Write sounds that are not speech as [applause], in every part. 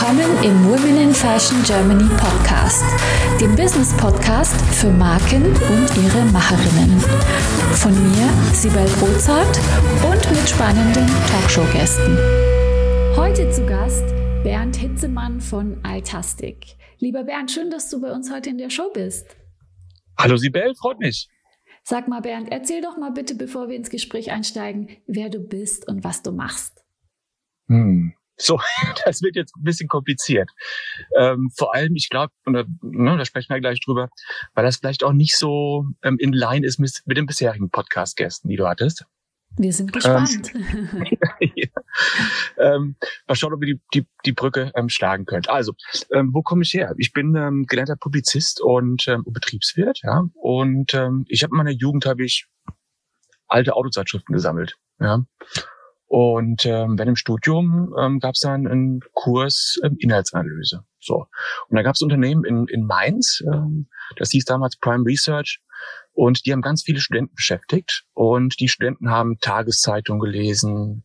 Willkommen im Women in Fashion Germany Podcast, dem Business Podcast für Marken und ihre Macherinnen. Von mir, Sibel Rozart und mit spannenden Talkshow-Gästen. Heute zu Gast Bernd Hitzemann von Altastic. Lieber Bernd, schön, dass du bei uns heute in der Show bist. Hallo Sibel, freut mich. Sag mal, Bernd, erzähl doch mal bitte, bevor wir ins Gespräch einsteigen, wer du bist und was du machst. Hm. So, [laughs] das wird jetzt ein bisschen kompliziert. Ähm, vor allem, ich glaube, ne, da sprechen wir gleich drüber, weil das vielleicht auch nicht so ähm, in line ist mit, mit den bisherigen Podcast-Gästen, die du hattest. Wir sind gespannt. Ähm, [laughs] ja. ähm, mal schauen, ob ihr die, die, die Brücke ähm, schlagen könnt. Also, ähm, wo komme ich her? Ich bin ähm, gelernter Publizist und ähm, Betriebswirt, ja. Und ähm, ich habe in meiner Jugend habe ich alte Autozeitschriften gesammelt, ja. Und ähm, wenn im Studium ähm, gab es dann einen Kurs ähm, Inhaltsanalyse. So. Und da gab es Unternehmen in, in Mainz, ähm, das hieß damals Prime Research, und die haben ganz viele Studenten beschäftigt. Und die Studenten haben Tageszeitungen gelesen,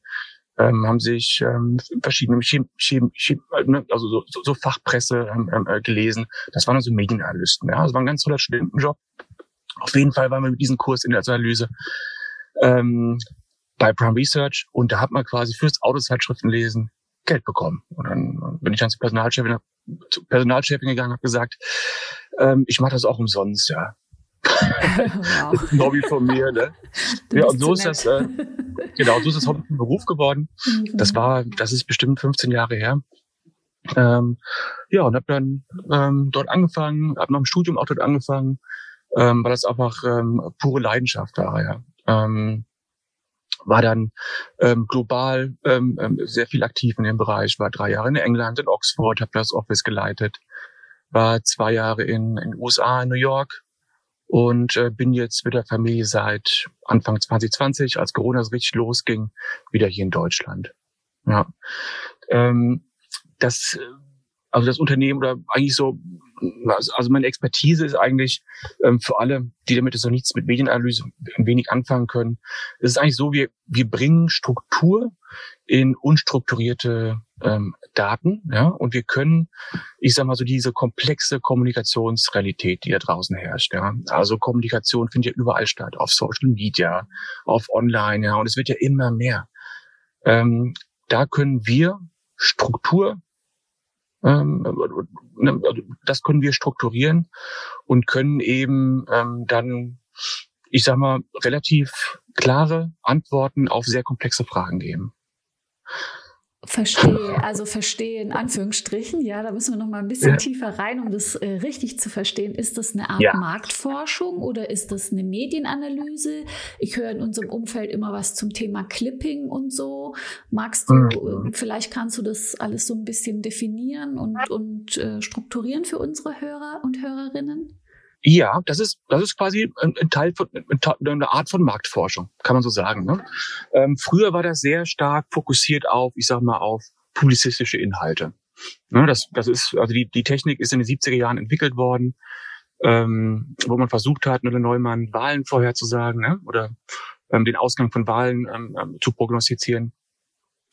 ähm, haben sich ähm, verschiedene Chem Chem Chem ne, also so, so, so Fachpresse ähm, äh, gelesen. Das waren also Medienanalysten. Ja, das war ein ganz toller Studentenjob. Auf jeden Fall waren wir mit diesem Kurs Inhaltsanalyse ähm, bei Prime Research und da hat man quasi fürs Autozeitschriftenlesen Geld bekommen. Und dann bin ich dann zur Personalchefin, zur Personalchefin gegangen und habe gesagt, ähm, ich mache das auch umsonst, ja. Wow. [laughs] das ist ein Hobby von mir, ne? ja, und so ist das, äh, genau, so ist das Hobby ein Beruf geworden. Mhm. Das war, das ist bestimmt 15 Jahre her. Ähm, ja, und habe dann ähm, dort angefangen, habe noch im Studium auch dort angefangen, ähm, weil das einfach ähm, pure Leidenschaft war, ja. Ähm, war dann ähm, global ähm, ähm, sehr viel aktiv in dem Bereich, war drei Jahre in England, in Oxford, habe das Office geleitet, war zwei Jahre in, in USA, in New York und äh, bin jetzt mit der Familie seit Anfang 2020, als Corona so richtig losging, wieder hier in Deutschland. Ja, ähm, das also das Unternehmen oder eigentlich so, also meine Expertise ist eigentlich ähm, für alle, die damit jetzt noch nichts mit Medienanalyse ein wenig anfangen können. Es ist eigentlich so, wir, wir bringen Struktur in unstrukturierte ähm, Daten, ja, und wir können, ich sag mal so, diese komplexe Kommunikationsrealität, die da draußen herrscht, ja. Also Kommunikation findet ja überall statt, auf Social Media, auf Online, ja, und es wird ja immer mehr. Ähm, da können wir Struktur das können wir strukturieren und können eben ähm, dann, ich sag mal, relativ klare Antworten auf sehr komplexe Fragen geben. Verstehe, also verstehe in Anführungsstrichen, ja, da müssen wir noch mal ein bisschen ja. tiefer rein, um das äh, richtig zu verstehen. Ist das eine Art ja. Marktforschung oder ist das eine Medienanalyse? Ich höre in unserem Umfeld immer was zum Thema Clipping und so. Magst du, mhm. äh, vielleicht kannst du das alles so ein bisschen definieren und, und äh, strukturieren für unsere Hörer und Hörerinnen? Ja, das ist, das ist quasi ein, Teil von eine Art von Marktforschung, kann man so sagen. Ne? Ähm, früher war das sehr stark fokussiert auf, ich sag mal, auf publizistische Inhalte. Ne, das, das ist, also die, die Technik ist in den 70er Jahren entwickelt worden, ähm, wo man versucht hat, Nulle Neumann Wahlen vorherzusagen ne? oder ähm, den Ausgang von Wahlen ähm, ähm, zu prognostizieren.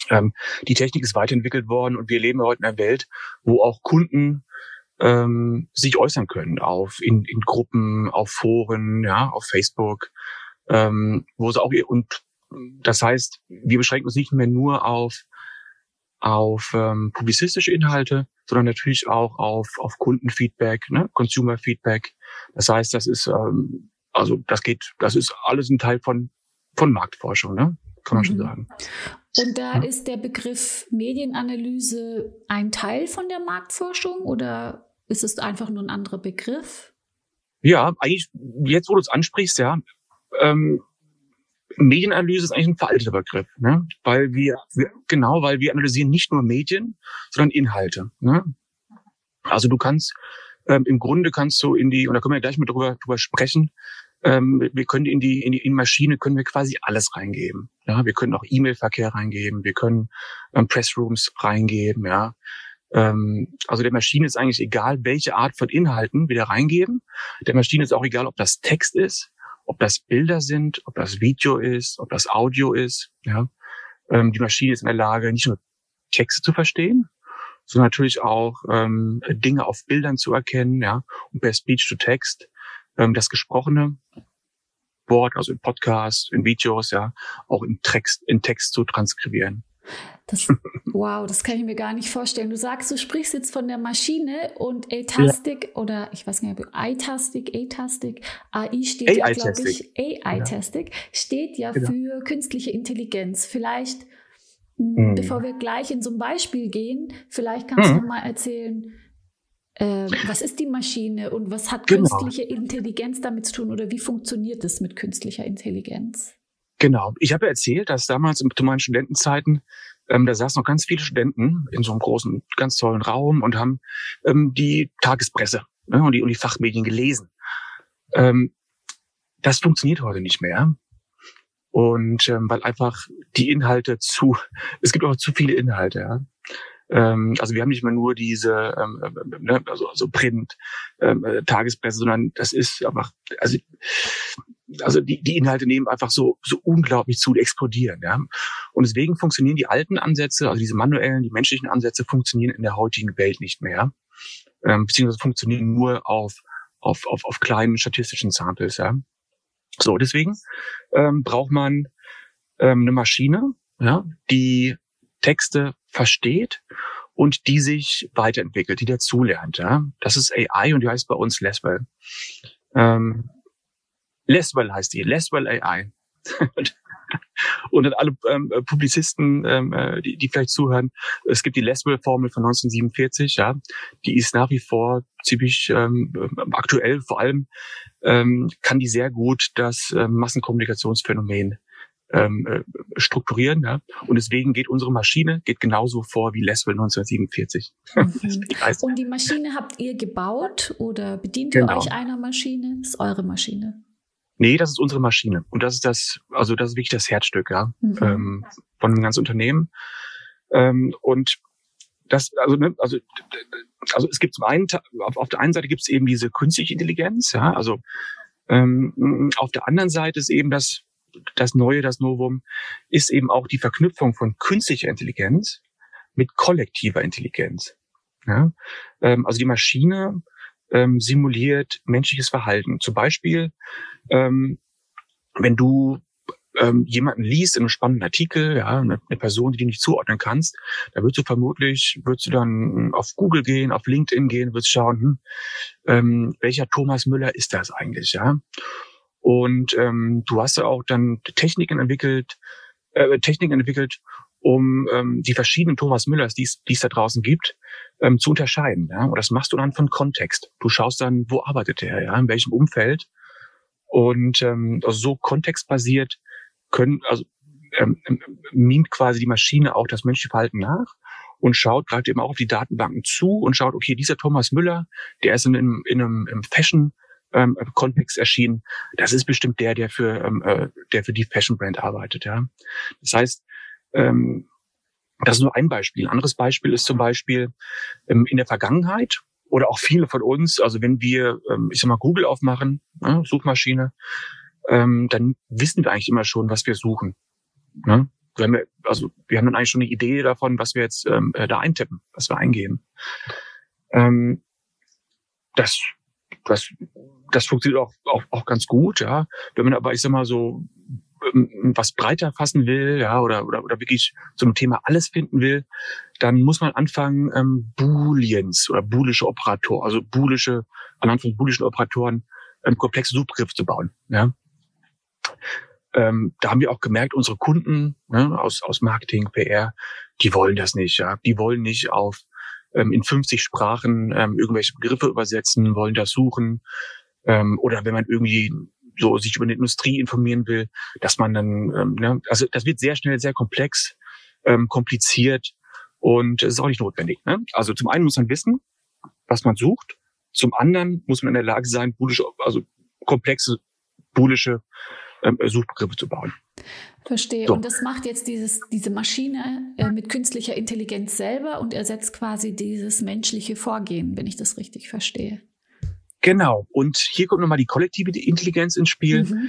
Ähm, die Technik ist weiterentwickelt worden und wir leben heute in einer Welt, wo auch Kunden ähm, sich äußern können auf in, in Gruppen, auf Foren, ja, auf Facebook, ähm, wo sie auch und das heißt, wir beschränken uns nicht mehr nur auf auf ähm, publizistische Inhalte, sondern natürlich auch auf auf Kundenfeedback, ne, Consumer Feedback. Das heißt, das ist ähm, also das geht, das ist alles ein Teil von von Marktforschung, ne? Kann man mhm. schon sagen. Und da ja. ist der Begriff Medienanalyse ein Teil von der Marktforschung oder ist es einfach nur ein anderer Begriff? Ja, eigentlich, jetzt wo du es ansprichst, ja. Ähm, Medienanalyse ist eigentlich ein veralteter Begriff, ne? weil wir, wir, genau, weil wir analysieren nicht nur Medien, sondern Inhalte. Ne? Also du kannst, ähm, im Grunde kannst du in die, und da können wir gleich mal drüber, drüber sprechen, ähm, wir können in die, in die in Maschine können wir quasi alles reingeben. Ja, wir können auch E-Mail-Verkehr reingeben, wir können ähm, Pressrooms reingeben, ja. Ähm, also der Maschine ist eigentlich egal, welche Art von Inhalten wir da reingeben. Der Maschine ist auch egal, ob das Text ist, ob das Bilder sind, ob das Video ist, ob das Audio ist. Ja. Ähm, die Maschine ist in der Lage, nicht nur Texte zu verstehen, sondern natürlich auch ähm, Dinge auf Bildern zu erkennen, ja, und per Speech to Text ähm, das gesprochene Wort, also in Podcasts, in Videos, ja, auch in Text, in Text zu transkribieren. Das, wow, das kann ich mir gar nicht vorstellen. Du sagst, du sprichst jetzt von der Maschine und A-Tastic ja. oder ich weiß nicht, A-Tastic, A-Tastic, AI steht AI ja, glaube ich, AI-Tastic ja. steht ja genau. für künstliche Intelligenz. Vielleicht, mhm. bevor wir gleich in so ein Beispiel gehen, vielleicht kannst mhm. du mal erzählen, äh, was ist die Maschine und was hat genau. künstliche Intelligenz damit zu tun oder wie funktioniert es mit künstlicher Intelligenz? Genau. Ich habe erzählt, dass damals zu meinen Studentenzeiten, ähm, da saßen noch ganz viele Studenten in so einem großen, ganz tollen Raum und haben ähm, die Tagespresse ne, und, die, und die Fachmedien gelesen. Ähm, das funktioniert heute nicht mehr. Und ähm, weil einfach die Inhalte zu, es gibt auch zu viele Inhalte, ja. Ähm, also wir haben nicht mehr nur diese ähm, ähm, ne, also, also Print, ähm, äh, Tagespresse, sondern das ist einfach, also also die, die Inhalte nehmen einfach so, so unglaublich zu, die explodieren. Ja? Und deswegen funktionieren die alten Ansätze, also diese manuellen, die menschlichen Ansätze funktionieren in der heutigen Welt nicht mehr, ähm, beziehungsweise funktionieren nur auf, auf, auf, auf kleinen statistischen Samples. Ja? So, deswegen ähm, braucht man ähm, eine Maschine, ja, die Texte versteht und die sich weiterentwickelt, die dazulernt. Ja? Das ist AI und die heißt bei uns Leswell. Ähm, Leswell heißt die, Leswell AI. [laughs] und dann alle ähm, Publizisten, ähm, äh, die, die vielleicht zuhören, es gibt die Leswell-Formel von 1947, ja, die ist nach wie vor ziemlich ähm, aktuell. Vor allem ähm, kann die sehr gut das ähm, Massenkommunikationsphänomen ähm, äh, strukturieren. Ja? Und deswegen geht unsere Maschine geht genauso vor wie Leswell 1947. Mhm. [laughs] Und die Maschine habt ihr gebaut oder bedient genau. ihr euch einer Maschine? Das ist eure Maschine. Nee, das ist unsere Maschine. Und das ist das, also das ist wirklich das Herzstück, ja, mhm. ähm, von dem ganzen Unternehmen. Ähm, und das, also, ne, also, also es gibt zum einen, auf, auf der einen Seite gibt es eben diese künstliche Intelligenz, ja, also ähm, auf der anderen Seite ist eben das, das Neue, das Novum, ist eben auch die Verknüpfung von künstlicher Intelligenz mit kollektiver Intelligenz. Ja? Ähm, also die Maschine ähm, simuliert menschliches Verhalten. Zum Beispiel, ähm, wenn du ähm, jemanden liest in einem spannenden Artikel, ja, eine, eine, Person, die du nicht zuordnen kannst, da würdest du vermutlich, würdest du dann auf Google gehen, auf LinkedIn gehen, würdest schauen, hm, ähm, welcher Thomas Müller ist das eigentlich, ja? Und ähm, du hast ja auch dann Techniken entwickelt, äh, Techniken entwickelt, um ähm, die verschiedenen Thomas Müllers, die es da draußen gibt, ähm, zu unterscheiden. Ja? Und das machst du dann von Kontext. Du schaust dann, wo arbeitet er, ja, in welchem Umfeld. Und ähm, also so kontextbasiert können, also ähm, ähm, mimt quasi die Maschine auch das menschliche Verhalten nach und schaut, greift eben auch auf die Datenbanken zu und schaut, okay, dieser Thomas Müller, der ist in, in, in einem Fashion ähm, Kontext erschienen. Das ist bestimmt der, der für, ähm, äh, der für die Fashion Brand arbeitet. Ja, das heißt, ähm, das ist nur ein Beispiel. Ein anderes Beispiel ist zum Beispiel ähm, in der Vergangenheit oder auch viele von uns, also wenn wir, ähm, ich sag mal, Google aufmachen, ne, Suchmaschine, ähm, dann wissen wir eigentlich immer schon, was wir suchen. Ne? Wir haben, also wir haben dann eigentlich schon eine Idee davon, was wir jetzt ähm, äh, da eintippen, was wir eingeben. Ähm, das, das, das funktioniert auch, auch, auch ganz gut, ja. Wenn man aber, ich sag mal so, ähm, was breiter fassen will, ja, oder, oder, oder wirklich zum Thema alles finden will, dann muss man anfangen, ähm, Booleans oder boolische Operatoren, also boolische, anhand von boolischen Operatoren, ähm, komplexe Suchbegriffe zu bauen, ja. Ähm, da haben wir auch gemerkt, unsere Kunden ne, aus, aus Marketing, PR, die wollen das nicht, ja. Die wollen nicht auf ähm, in 50 Sprachen ähm, irgendwelche Begriffe übersetzen, wollen das suchen. Ähm, oder wenn man irgendwie so sich über eine Industrie informieren will, dass man dann, ähm, ne, also das wird sehr schnell sehr komplex, ähm, kompliziert und es ist auch nicht notwendig. Ne? Also zum einen muss man wissen, was man sucht, zum anderen muss man in der Lage sein, bullische, also komplexe bullische ähm, Suchbegriffe zu bauen. Verstehe. So. Und das macht jetzt dieses, diese Maschine äh, mit künstlicher Intelligenz selber und ersetzt quasi dieses menschliche Vorgehen, wenn ich das richtig verstehe. Genau. Und hier kommt nochmal die kollektive Intelligenz ins Spiel. Mhm.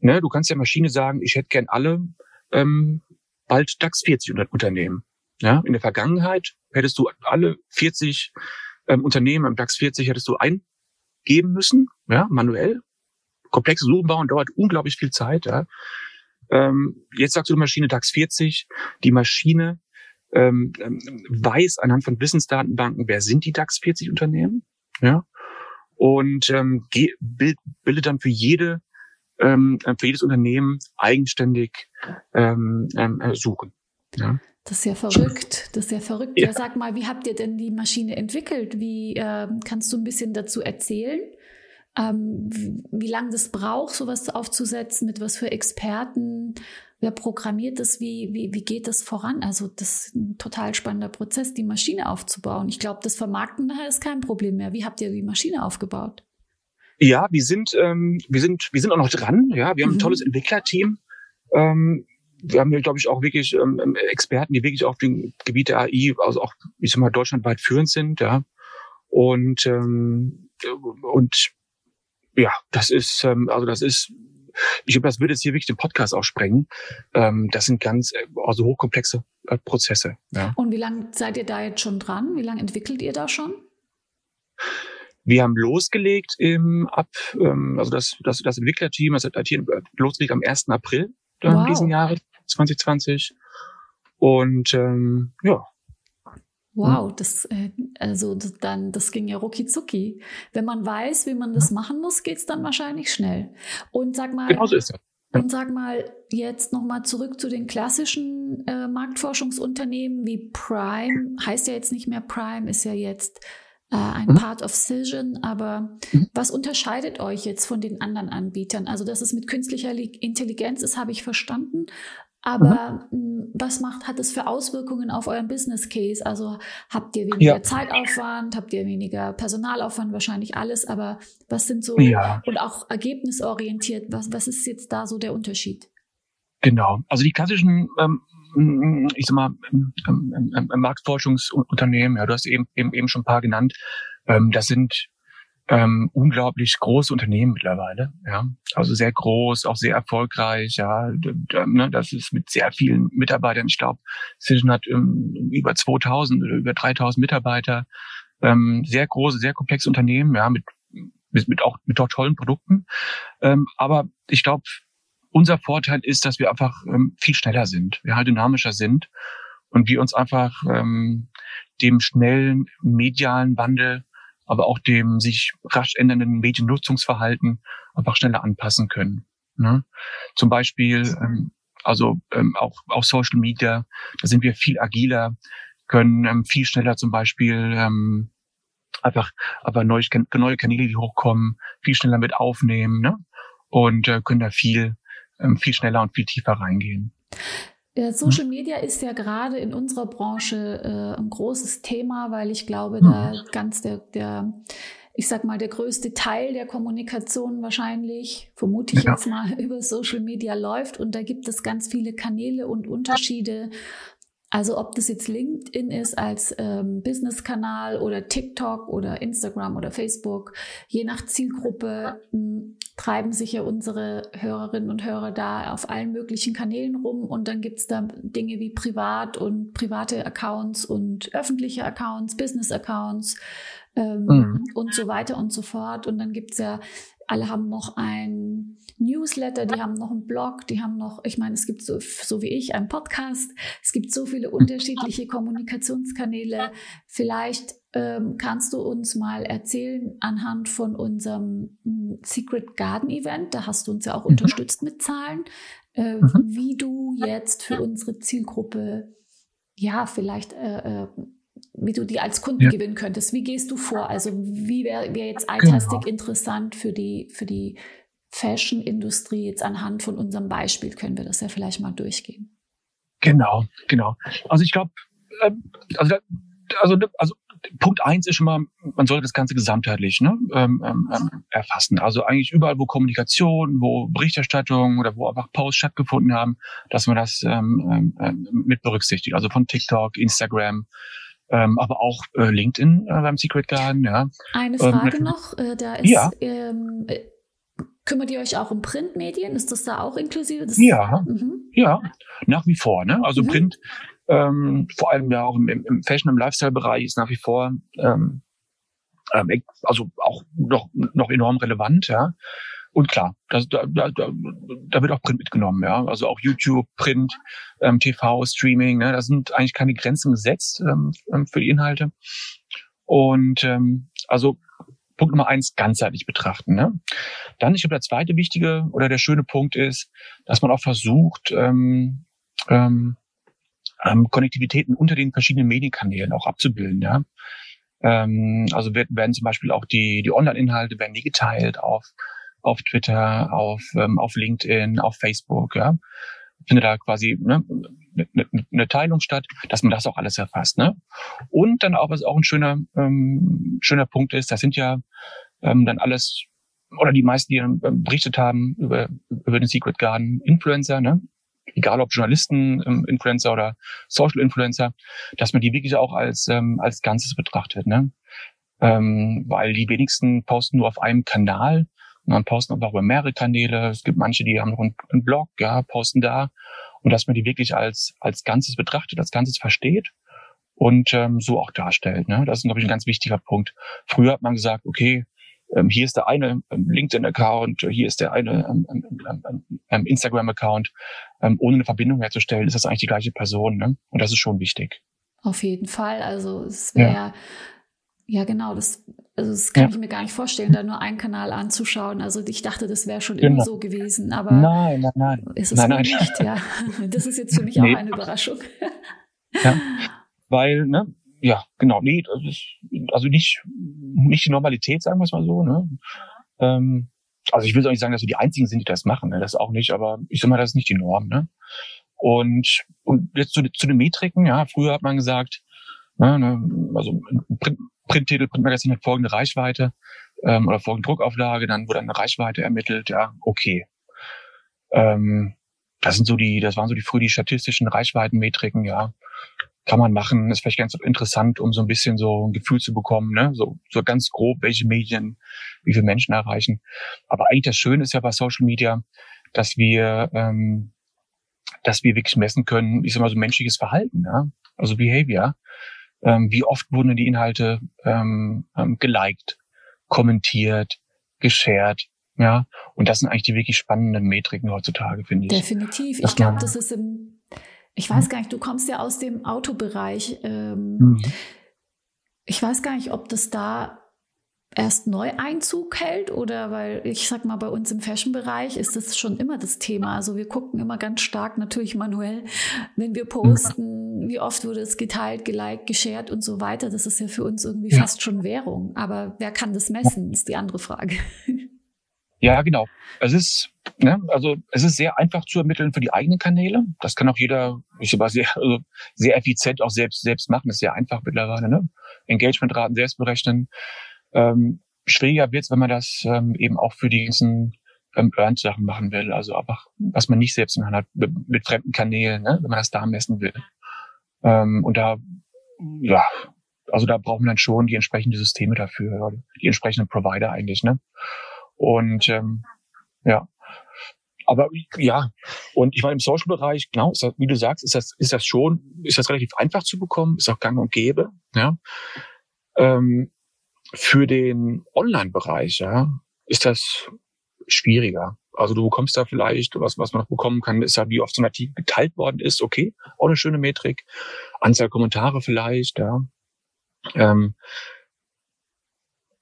Ne, du kannst der Maschine sagen, ich hätte gern alle ähm, bald DAX 40 Unternehmen. Ja, in der Vergangenheit hättest du alle 40 ähm, Unternehmen im DAX 40 hättest du eingeben müssen, ja, manuell. Komplexe Suchen bauen dauert unglaublich viel Zeit. Ja. Ähm, jetzt sagst du die Maschine DAX 40, die Maschine ähm, ähm, weiß anhand von Wissensdatenbanken, wer sind die DAX 40 Unternehmen, ja, und ähm, bild, bildet dann für jede ähm, für jedes Unternehmen eigenständig ähm, ähm, äh, suchen. Ja. Das ist ja verrückt. Das ist ja verrückt. Ja. ja. sag mal, wie habt ihr denn die Maschine entwickelt? Wie äh, kannst du ein bisschen dazu erzählen? Ähm, wie, wie lange das braucht, sowas aufzusetzen, mit was für Experten, wer programmiert das, wie, wie, wie geht das voran? Also das ist ein total spannender Prozess, die Maschine aufzubauen. Ich glaube, das Vermarkten nachher ist kein Problem mehr. Wie habt ihr die Maschine aufgebaut? Ja, wir sind, ähm, wir sind, wir sind auch noch dran. Ja, wir haben mhm. ein tolles Entwicklerteam. Ähm, wir haben glaube ich, auch wirklich ähm, Experten, die wirklich auf dem Gebiet der AI, also auch, ich sag mal, deutschlandweit führend sind, ja. Und ähm, und ja, das ist, ähm, also das ist, ich glaube, das würde jetzt hier wirklich den Podcast auch sprengen. Ähm, das sind ganz, also hochkomplexe äh, Prozesse. Ja. Und wie lange seid ihr da jetzt schon dran? Wie lange entwickelt ihr da schon? Wir haben losgelegt im ab, ähm, also das, das, das Entwicklerteam, das hat IT losgelegt am 1. April äh, wow. diesen Jahres, 2020. Und ähm, ja. Wow, das äh, also das, dann das ging ja rucki zucki. Wenn man weiß, wie man das machen muss, geht's dann wahrscheinlich schnell. Und sag mal, genau so ist das. Und sag mal jetzt nochmal zurück zu den klassischen äh, Marktforschungsunternehmen wie Prime. Heißt ja jetzt nicht mehr Prime, ist ja jetzt äh, ein mhm. Part of Cision. Aber mhm. was unterscheidet euch jetzt von den anderen Anbietern? Also, dass es mit künstlicher Intelligenz ist, habe ich verstanden. Aber mhm. was macht, hat es für Auswirkungen auf euren Business Case? Also habt ihr weniger ja. Zeitaufwand, habt ihr weniger Personalaufwand, wahrscheinlich alles, aber was sind so ja. und auch ergebnisorientiert, was, was ist jetzt da so der Unterschied? Genau. Also die klassischen ähm, ich sag mal, Marktforschungsunternehmen, ja, du hast eben, eben, eben schon ein paar genannt, ähm, das sind ähm, unglaublich große Unternehmen mittlerweile, ja. Also sehr groß, auch sehr erfolgreich, ja. Ne, das ist mit sehr vielen Mitarbeitern. Ich glaube, Cision hat ähm, über 2000 oder über 3000 Mitarbeiter. Ähm, sehr große, sehr komplexe Unternehmen, ja, mit, mit, mit auch mit auch tollen Produkten. Ähm, aber ich glaube, unser Vorteil ist, dass wir einfach ähm, viel schneller sind, wir halt dynamischer sind und wir uns einfach ähm, dem schnellen medialen Wandel, aber auch dem sich rasch ändernden Mediennutzungsverhalten einfach schneller anpassen können. Ne? Zum Beispiel, ähm, also ähm, auch, auch Social Media, da sind wir viel agiler, können ähm, viel schneller zum Beispiel ähm, einfach aber neue, neue Kanäle, die hochkommen, viel schneller mit aufnehmen ne? und äh, können da viel ähm, viel schneller und viel tiefer reingehen. Ja, Social Media ist ja gerade in unserer Branche äh, ein großes Thema, weil ich glaube, da mhm. ganz der, der, ich sag mal, der größte Teil der Kommunikation wahrscheinlich, vermute ich ja. jetzt mal, [laughs] über Social Media läuft. Und da gibt es ganz viele Kanäle und Unterschiede. Also ob das jetzt LinkedIn ist als ähm, Business-Kanal oder TikTok oder Instagram oder Facebook, je nach Zielgruppe hm, treiben sich ja unsere Hörerinnen und Hörer da auf allen möglichen Kanälen rum und dann gibt's da Dinge wie Privat und private Accounts und öffentliche Accounts, Business-Accounts ähm, mhm. und so weiter und so fort. Und dann gibt's ja, alle haben noch ein Newsletter, die haben noch einen Blog, die haben noch, ich meine, es gibt so, so wie ich einen Podcast, es gibt so viele unterschiedliche Kommunikationskanäle. Vielleicht ähm, kannst du uns mal erzählen anhand von unserem hm, Secret Garden Event, da hast du uns ja auch mhm. unterstützt mit Zahlen, äh, mhm. wie du jetzt für unsere Zielgruppe, ja, vielleicht äh, äh, wie du die als Kunden ja. gewinnen könntest. Wie gehst du vor? Also wie wäre wär jetzt iTastic genau. interessant für die, für die Fashion-Industrie jetzt anhand von unserem Beispiel können wir das ja vielleicht mal durchgehen. Genau, genau. Also ich glaube, ähm, also, also, also Punkt eins ist schon mal, man sollte das Ganze gesamtheitlich ne, ähm, ähm, ähm, erfassen. Also eigentlich überall, wo Kommunikation, wo Berichterstattung oder wo einfach Posts stattgefunden haben, dass man das ähm, ähm, mit berücksichtigt. Also von TikTok, Instagram, ähm, aber auch äh, LinkedIn äh, beim Secret Garden. Ja. Eine Frage ähm, noch, äh, da ist ja. ähm, Kümmert ihr euch auch um Printmedien? Ist das da auch inklusive? Das ja, mhm. ja, nach wie vor. Ne? Also mhm. Print, Ähm, vor allem ja auch im, im Fashion, im Lifestyle-Bereich ist nach wie vor ähm, ähm, also auch noch, noch enorm relevant, ja. Und klar, das, da, da, da wird auch Print mitgenommen, ja. Also auch YouTube, Print, ähm, TV, Streaming, ne, da sind eigentlich keine Grenzen gesetzt ähm, ähm, für die Inhalte. Und ähm, also Punkt Nummer eins, ganzheitlich betrachten. Ne? Dann, ich glaube, der zweite wichtige oder der schöne Punkt ist, dass man auch versucht, ähm, ähm, ähm, Konnektivitäten unter den verschiedenen Medienkanälen auch abzubilden. Ja? Ähm, also werden, werden zum Beispiel auch die, die Online-Inhalte werden nie geteilt auf, auf Twitter, auf, ähm, auf LinkedIn, auf Facebook. Ja? Findet da quasi ne, eine, eine Teilung statt, dass man das auch alles erfasst. Ne? Und dann auch, was auch ein schöner, ähm, schöner Punkt ist, das sind ja ähm, dann alles oder die meisten, die dann ähm, berichtet haben über, über den Secret Garden Influencer, ne? egal ob Journalisten, ähm, Influencer oder Social Influencer, dass man die wirklich auch als, ähm, als Ganzes betrachtet. Ne? Ähm, weil die wenigsten posten nur auf einem Kanal, sondern posten aber auch über mehrere Kanäle. Es gibt manche, die haben noch einen, einen Blog, ja, posten da. Und dass man die wirklich als, als Ganzes betrachtet, als Ganzes versteht und ähm, so auch darstellt. Ne? Das ist, glaube ich, ein ganz wichtiger Punkt. Früher hat man gesagt, okay, ähm, hier ist der eine ähm, LinkedIn-Account, hier ist der eine ähm, ähm, ähm Instagram-Account. Ähm, ohne eine Verbindung herzustellen, ist das eigentlich die gleiche Person. Ne? Und das ist schon wichtig. Auf jeden Fall. Also es wäre ja. Ja. genau, das, also das kann ja. ich mir gar nicht vorstellen, da nur einen Kanal anzuschauen. Also ich dachte, das wäre schon genau. immer so gewesen, aber nein, nein, nein. ist es nein, nein. nicht, ja. [laughs] Das ist jetzt für mich nee. auch eine Überraschung. [laughs] Ja, weil, ne, ja, genau, nee, das ist also nicht, nicht die Normalität, sagen wir es mal so, ne? Ähm, also ich will auch nicht sagen, dass wir die einzigen sind, die das machen, ne? das auch nicht, aber ich sag mal, das ist nicht die Norm, ne? Und, und jetzt zu, zu den Metriken, ja, früher hat man gesagt, ne, ne, also Printtitel, Printmagazin hat folgende Reichweite ähm, oder folgende Druckauflage, dann wurde eine Reichweite ermittelt, ja, okay. Ähm, das sind so die, das waren so die früh die statistischen Reichweitenmetriken, ja kann man machen. Ist vielleicht ganz interessant, um so ein bisschen so ein Gefühl zu bekommen, ne? so, so ganz grob, welche Medien wie viele Menschen erreichen. Aber eigentlich das Schöne ist ja bei Social Media, dass wir, ähm, dass wir wirklich messen können, ich sag mal so menschliches Verhalten, ja? also Behavior. Ähm, wie oft wurden die Inhalte ähm, ähm, geliked, kommentiert, geshared, ja, und das sind eigentlich die wirklich spannenden Metriken heutzutage, finde ich. Definitiv. Ich glaube, das ist im ich weiß gar nicht, du kommst ja aus dem Autobereich. Ähm, mhm. Ich weiß gar nicht, ob das da erst neu Einzug hält oder weil ich sag mal, bei uns im Fashion-Bereich ist das schon immer das Thema. Also wir gucken immer ganz stark natürlich manuell, wenn wir posten, wie oft wurde es geteilt, geliked, geshared und so weiter. Das ist ja für uns irgendwie ja. fast schon Währung. Aber wer kann das messen, ist die andere Frage. Ja, genau. Es ist, ne, also es ist sehr einfach zu ermitteln für die eigenen Kanäle. Das kann auch jeder, ich sag mal, sehr, also sehr effizient auch selbst selbst machen. Das ist sehr einfach mittlerweile. Ne? Engagementraten selbst berechnen. Ähm, schwieriger wird's, wenn man das ähm, eben auch für die ganzen ähm, Earned-Sachen machen will. Also einfach, was man nicht selbst in Hand hat, mit, fremden Kanälen, ne? wenn man das da messen will. Ähm, und da, ja, also da braucht man dann schon die entsprechenden Systeme dafür, die entsprechenden Provider eigentlich. Ne? Und ähm, ja, aber ja, und ich meine, im Social-Bereich, genau, das, wie du sagst, ist das, ist das schon, ist das relativ einfach zu bekommen, ist auch gang und gäbe, ja. Ähm, für den Online-Bereich, ja, ist das schwieriger. Also du bekommst da vielleicht, was, was man noch bekommen kann, ist ja, wie oft so ein Artikel geteilt worden ist, okay, auch eine schöne Metrik. Anzahl Kommentare vielleicht, ja. Ähm,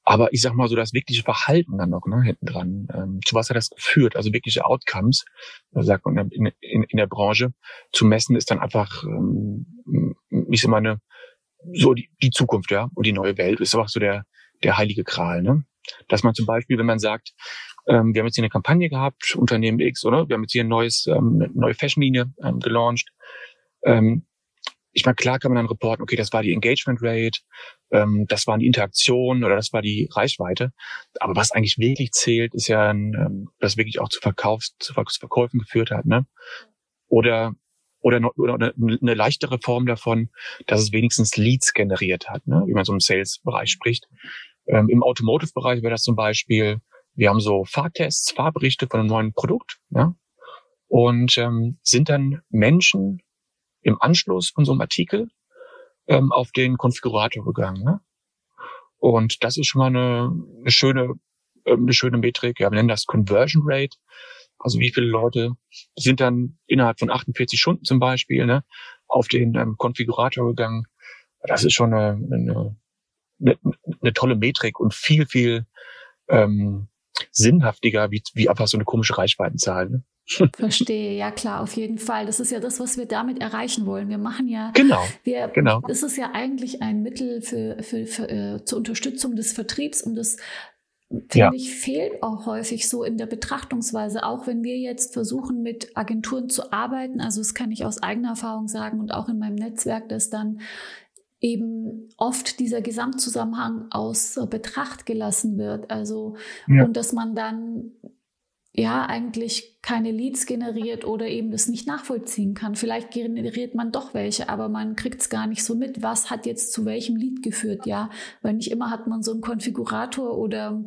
aber ich sag mal so, das wirkliche Verhalten dann noch ne, hinten dran. Ähm, zu was hat das geführt? Also wirkliche Outcomes, sagt man in, in, in der Branche, zu messen ist dann einfach, ähm, ich sag mal, eine, so die, die Zukunft, ja, und die neue Welt ist einfach so der, der heilige Kral, ne? Dass man zum Beispiel, wenn man sagt, ähm, wir haben jetzt hier eine Kampagne gehabt, Unternehmen X, oder? Wir haben jetzt hier ein neues, ähm, eine neue Fashion-Linie ähm, gelauncht. Ähm, ich meine, klar kann man dann reporten, okay, das war die Engagement Rate, ähm, das waren die Interaktionen oder das war die Reichweite. Aber was eigentlich wirklich zählt, ist ja, ähm, das wirklich auch zu, Verkaufs-, zu Verkäufen geführt hat, ne? Oder oder, oder eine, eine leichtere Form davon, dass es wenigstens Leads generiert hat, ne? wie man so im Sales-Bereich spricht. Ähm, Im Automotive-Bereich wäre das zum Beispiel, wir haben so Fahrtests, Fahrberichte von einem neuen Produkt, ja? und ähm, sind dann Menschen im Anschluss von so einem Artikel ähm, auf den Konfigurator gegangen. Ne? Und das ist schon mal eine, eine schöne, ähm, eine schöne Metrik. Ja, wir nennen das Conversion Rate. Also wie viele Leute sind dann innerhalb von 48 Stunden zum Beispiel ne, auf den ähm, Konfigurator gegangen. Das ist schon eine, eine, eine, eine tolle Metrik und viel, viel ähm, sinnhaftiger wie, wie einfach so eine komische Reichweitenzahl. Ne? [laughs] Verstehe, ja klar, auf jeden Fall. Das ist ja das, was wir damit erreichen wollen. Wir machen ja, genau, wir, genau. Das ist ja eigentlich ein Mittel für, für, für äh, zur Unterstützung des Vertriebs und das finde ja. ich fehlt auch häufig so in der Betrachtungsweise. Auch wenn wir jetzt versuchen, mit Agenturen zu arbeiten, also das kann ich aus eigener Erfahrung sagen und auch in meinem Netzwerk, dass dann eben oft dieser Gesamtzusammenhang aus Betracht gelassen wird. Also, ja. und dass man dann ja eigentlich keine Leads generiert oder eben das nicht nachvollziehen kann. Vielleicht generiert man doch welche, aber man kriegt es gar nicht so mit, was hat jetzt zu welchem Lead geführt, ja. Weil nicht immer hat man so einen Konfigurator oder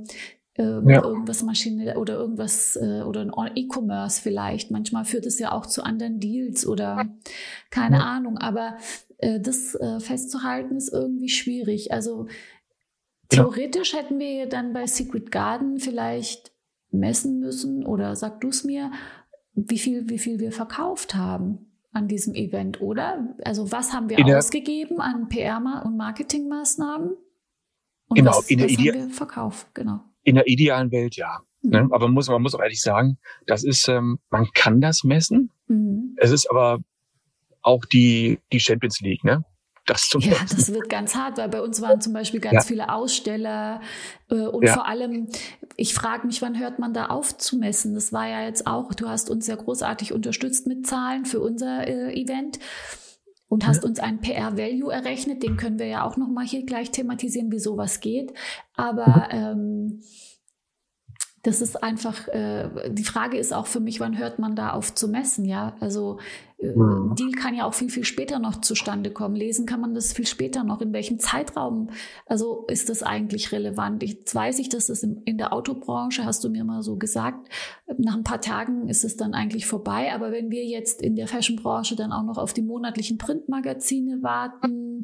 äh, ja. irgendwas Maschine oder irgendwas äh, oder ein E-Commerce vielleicht. Manchmal führt es ja auch zu anderen Deals oder keine ja. Ahnung. Aber äh, das äh, festzuhalten ist irgendwie schwierig. Also theoretisch ja. hätten wir dann bei Secret Garden vielleicht messen müssen oder sag du es mir, wie viel, wie viel wir verkauft haben an diesem Event, oder? Also was haben wir in ausgegeben an PR- und Marketingmaßnahmen? Und genau, was, in der was haben wir verkauft, genau. In der idealen Welt ja. Mhm. Ne? Aber man muss, man muss auch ehrlich sagen, das ist, ähm, man kann das messen. Mhm. Es ist aber auch die, die Champions League, ne? das zum Ja, Beispiel. das wird ganz hart, weil bei uns waren zum Beispiel ganz ja. viele Aussteller äh, und ja. vor allem, ich frage mich, wann hört man da auf zu messen? Das war ja jetzt auch, du hast uns ja großartig unterstützt mit Zahlen für unser äh, Event und hast uns einen PR-Value errechnet. Den können wir ja auch nochmal hier gleich thematisieren, wie sowas geht. Aber ähm, das ist einfach, äh, die Frage ist auch für mich, wann hört man da auf zu messen, ja? Also äh, mhm. Deal kann ja auch viel, viel später noch zustande kommen. Lesen kann man das viel später noch. In welchem Zeitraum, also ist das eigentlich relevant? Jetzt weiß ich, dass das in der Autobranche, hast du mir mal so gesagt, nach ein paar Tagen ist es dann eigentlich vorbei. Aber wenn wir jetzt in der Fashionbranche dann auch noch auf die monatlichen Printmagazine warten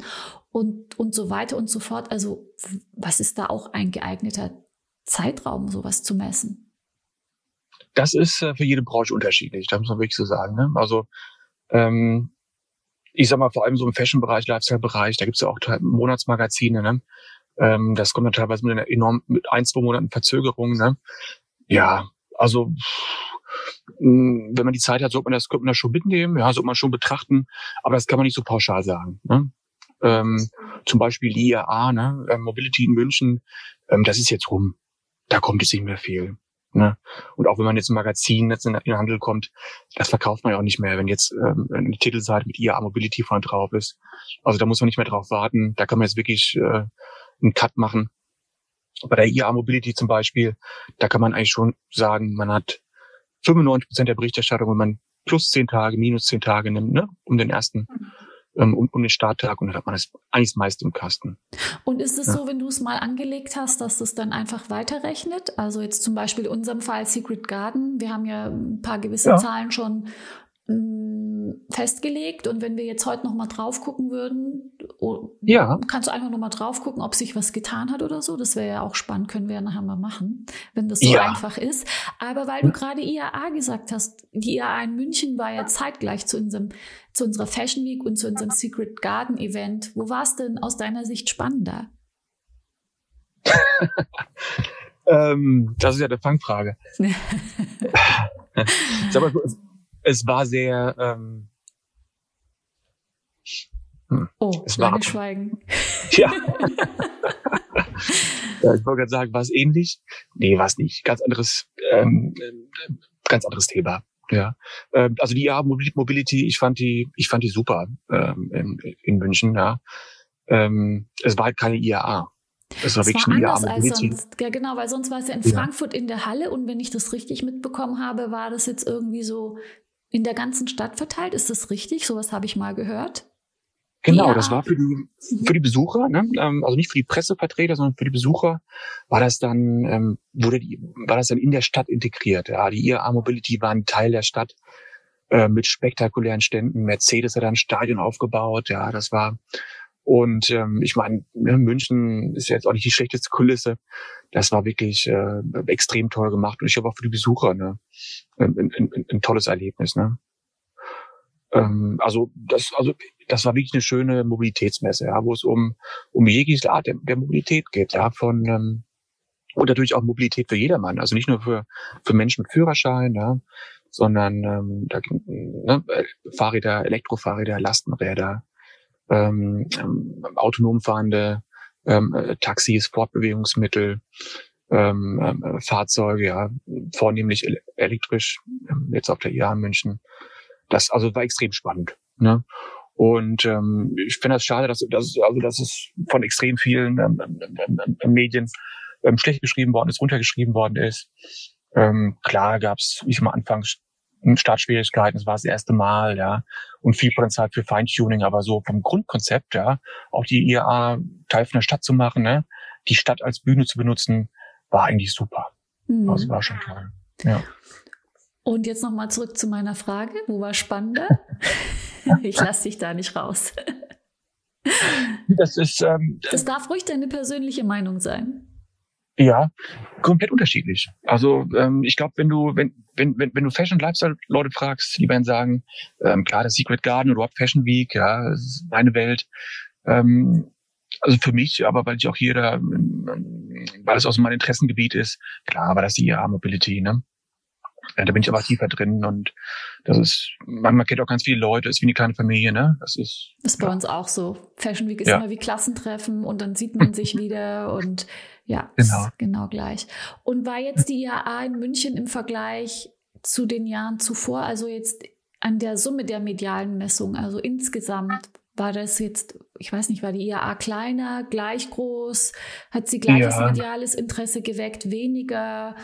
und, und so weiter und so fort, also was ist da auch ein geeigneter Zeitraum, sowas zu messen? Das ist äh, für jede Branche unterschiedlich, das muss man wirklich so sagen. Ne? Also ähm, ich sag mal, vor allem so im Fashion-Bereich, Lifestyle-Bereich, da gibt's ja auch Monatsmagazine, ne? Ähm, das kommt dann teilweise mit einer enorm mit ein, zwei Monaten Verzögerung, ne? Ja, also wenn man die Zeit hat, sollte man das, sollte man das schon mitnehmen, ja, sollte man schon betrachten, aber das kann man nicht so pauschal sagen. Ne? Ähm, zum Beispiel die IAA, ne? Ähm, Mobility in München, ähm, das ist jetzt rum da kommt jetzt nicht mehr viel. Ne? Und auch wenn man jetzt ein Magazin jetzt in, den Handel kommt, das verkauft man ja auch nicht mehr, wenn jetzt ähm, eine Titelseite mit IA Mobility vorne drauf ist. Also da muss man nicht mehr drauf warten. Da kann man jetzt wirklich äh, einen Cut machen. Bei der IA Mobility zum Beispiel, da kann man eigentlich schon sagen, man hat 95 Prozent der Berichterstattung, wenn man plus zehn Tage, minus zehn Tage nimmt, ne, um den ersten ähm, um, um den Starttag und dann hat man das eigentlich meist im Kasten. Und ist es ja. so, wenn du es mal angelegt hast, dass das dann einfach weiterrechnet? Also jetzt zum Beispiel in unserem Fall Secret Garden, wir haben ja ein paar gewisse ja. Zahlen schon festgelegt und wenn wir jetzt heute noch mal drauf gucken würden, ja. kannst du einfach noch mal drauf gucken, ob sich was getan hat oder so. Das wäre ja auch spannend, können wir ja nachher mal machen, wenn das so ja. einfach ist. Aber weil du gerade IAA gesagt hast, die IAA in München war ja zeitgleich zu unserem zu unserer Fashion Week und zu unserem Secret Garden Event. Wo war es denn aus deiner Sicht spannender? [laughs] ähm, das ist ja eine Fangfrage. [laughs] Sag mal, es war sehr. Ähm, hm, oh, es war Schweigen. [laughs] Ja. [laughs] ja. Ich wollte gerade sagen, war es ähnlich? Nee, war es nicht. Ganz anderes, ähm, ganz anderes Thema. Ja, ähm, also die IA Mobility, ich fand die, ich fand die super ähm, in, in München. Ja, ähm, es war halt keine IAA. Das war wirklich war anders als sonst. Ja, genau, weil sonst war es ja in ja. Frankfurt in der Halle und wenn ich das richtig mitbekommen habe, war das jetzt irgendwie so in der ganzen Stadt verteilt. Ist das richtig? Sowas habe ich mal gehört. Genau, ja. das war für die für die Besucher, ne? Ähm, also nicht für die Pressevertreter, sondern für die Besucher war das dann ähm, wurde die war das dann in der Stadt integriert. Ja, die IAA Mobility war ein Teil der Stadt. äh, mit spektakulären Ständen. Mercedes hat ein Stadion aufgebaut, ja, das war und ähm, ich meine, ne, München ist jetzt auch nicht die schlechteste Kulisse. Das war wirklich äh, extrem toll gemacht und ich glaube auch für die Besucher ne, ein, ein, ein, ein tolles Erlebnis. Ne? Ähm, also das, also das war wirklich eine schöne Mobilitätsmesse, ja, wo es um um jegliche Art der, der Mobilität geht, ja, von ähm, und natürlich auch Mobilität für jedermann, also nicht nur für für Menschen mit Führerschein, ja, sondern ähm, da, ne, Fahrräder, Elektrofahrräder, Lastenräder, ähm, ähm, autonom fahrende ähm, äh, Taxis, Fortbewegungsmittel, ähm, äh, Fahrzeuge, ja, vornehmlich elektrisch, ähm, jetzt auf der IAA in München. Das also war extrem spannend. Ne? Und ähm, ich finde das schade, dass, dass, also, dass es von extrem vielen ähm, ähm, ähm, Medien ähm, schlecht geschrieben worden ist, runtergeschrieben worden ist. Ähm, klar gab es, wie ich am Anfang Startschwierigkeiten, es war das erste Mal, ja, und viel Potenzial für Feintuning, aber so vom Grundkonzept, ja, auch die IAA Teil von der Stadt zu machen, ne, die Stadt als Bühne zu benutzen, war eigentlich super. Mhm. Das war schon toll. Ja. Und jetzt nochmal zurück zu meiner Frage, wo war spannender? [laughs] ich lasse dich da nicht raus. das ist. Ähm, das darf ruhig deine persönliche Meinung sein. Ja, komplett unterschiedlich. Also ähm, ich glaube, wenn du wenn wenn wenn du Fashion Lifestyle Leute fragst, die werden sagen, ähm, klar, das Secret Garden oder überhaupt Fashion Week, ja, das ist meine Welt. Ähm, also für mich, aber weil ich auch hier da, ähm, weil es aus meinem Interessengebiet ist, klar, war das die IAA Mobility, ne? Ja, da bin ich aber tiefer drin und das ist, man, man kennt auch ganz viele Leute, ist wie eine kleine Familie, ne? Das ist. Das ist bei ja. uns auch so. Fashion Week ist ja. immer wie Klassentreffen und dann sieht man sich wieder und ja, genau. genau gleich. Und war jetzt die IAA in München im Vergleich zu den Jahren zuvor, also jetzt an der Summe der medialen Messung, also insgesamt war das jetzt, ich weiß nicht, war die IAA kleiner, gleich groß? Hat sie gleiches ja. mediales Interesse geweckt, weniger?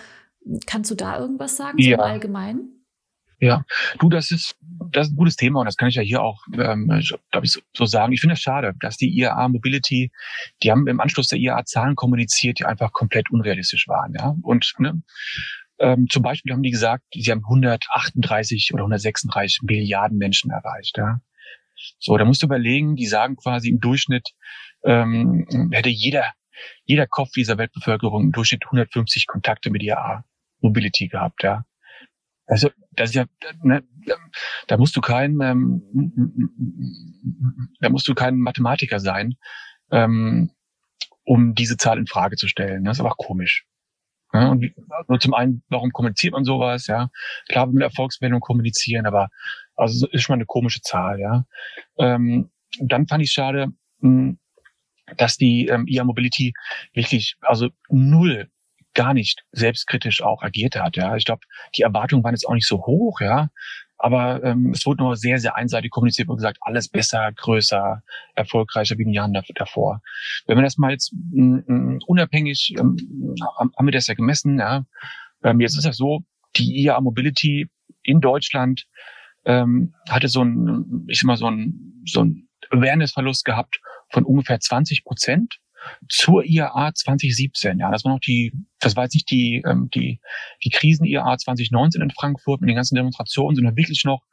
Kannst du da irgendwas sagen ja. zum Allgemeinen? Ja, du, das ist, das ist ein gutes Thema und das kann ich ja hier auch, ähm, glaube ich, so, so sagen. Ich finde es schade, dass die IAA Mobility, die haben im Anschluss der IAA Zahlen kommuniziert, die einfach komplett unrealistisch waren. Ja, und ne, ähm, zum Beispiel haben die gesagt, sie haben 138 oder 136 Milliarden Menschen erreicht. Ja. So, da musst du überlegen, die sagen quasi im Durchschnitt ähm, hätte jeder jeder Kopf dieser Weltbevölkerung im Durchschnitt 150 Kontakte mit IAA Mobility gehabt, ja. Also das ist ja, ne, da musst du kein, ähm, da musst du kein Mathematiker sein, ähm, um diese Zahl in Frage zu stellen. Das ist aber komisch. Ja, und nur zum einen, warum kommuniziert man sowas? Ja, klar, mit Erfolgsmeldung kommunizieren, aber also ist schon mal eine komische Zahl. Ja, ähm, dann fand ich schade, mh, dass die ähm, IA Mobility wirklich also null gar nicht selbstkritisch auch agiert hat. Ja, ich glaube, die Erwartungen waren jetzt auch nicht so hoch, ja, aber ähm, es wurde nur sehr, sehr einseitig kommuniziert und gesagt, alles besser, größer, erfolgreicher wie in den Jahren davor. Wenn man das mal jetzt m, m, unabhängig, ähm, haben wir das ja gemessen, ja, ähm, jetzt ist das so, die IA Mobility in Deutschland ähm, hatte so ein, ich sag mal, so ein, so ein Awareness-Verlust gehabt von ungefähr 20 Prozent zur IAA 2017. Ja, das war noch die, das war jetzt nicht die, ähm, die, die Krisen-IAA 2019 in Frankfurt mit den ganzen Demonstrationen, sondern wirklich noch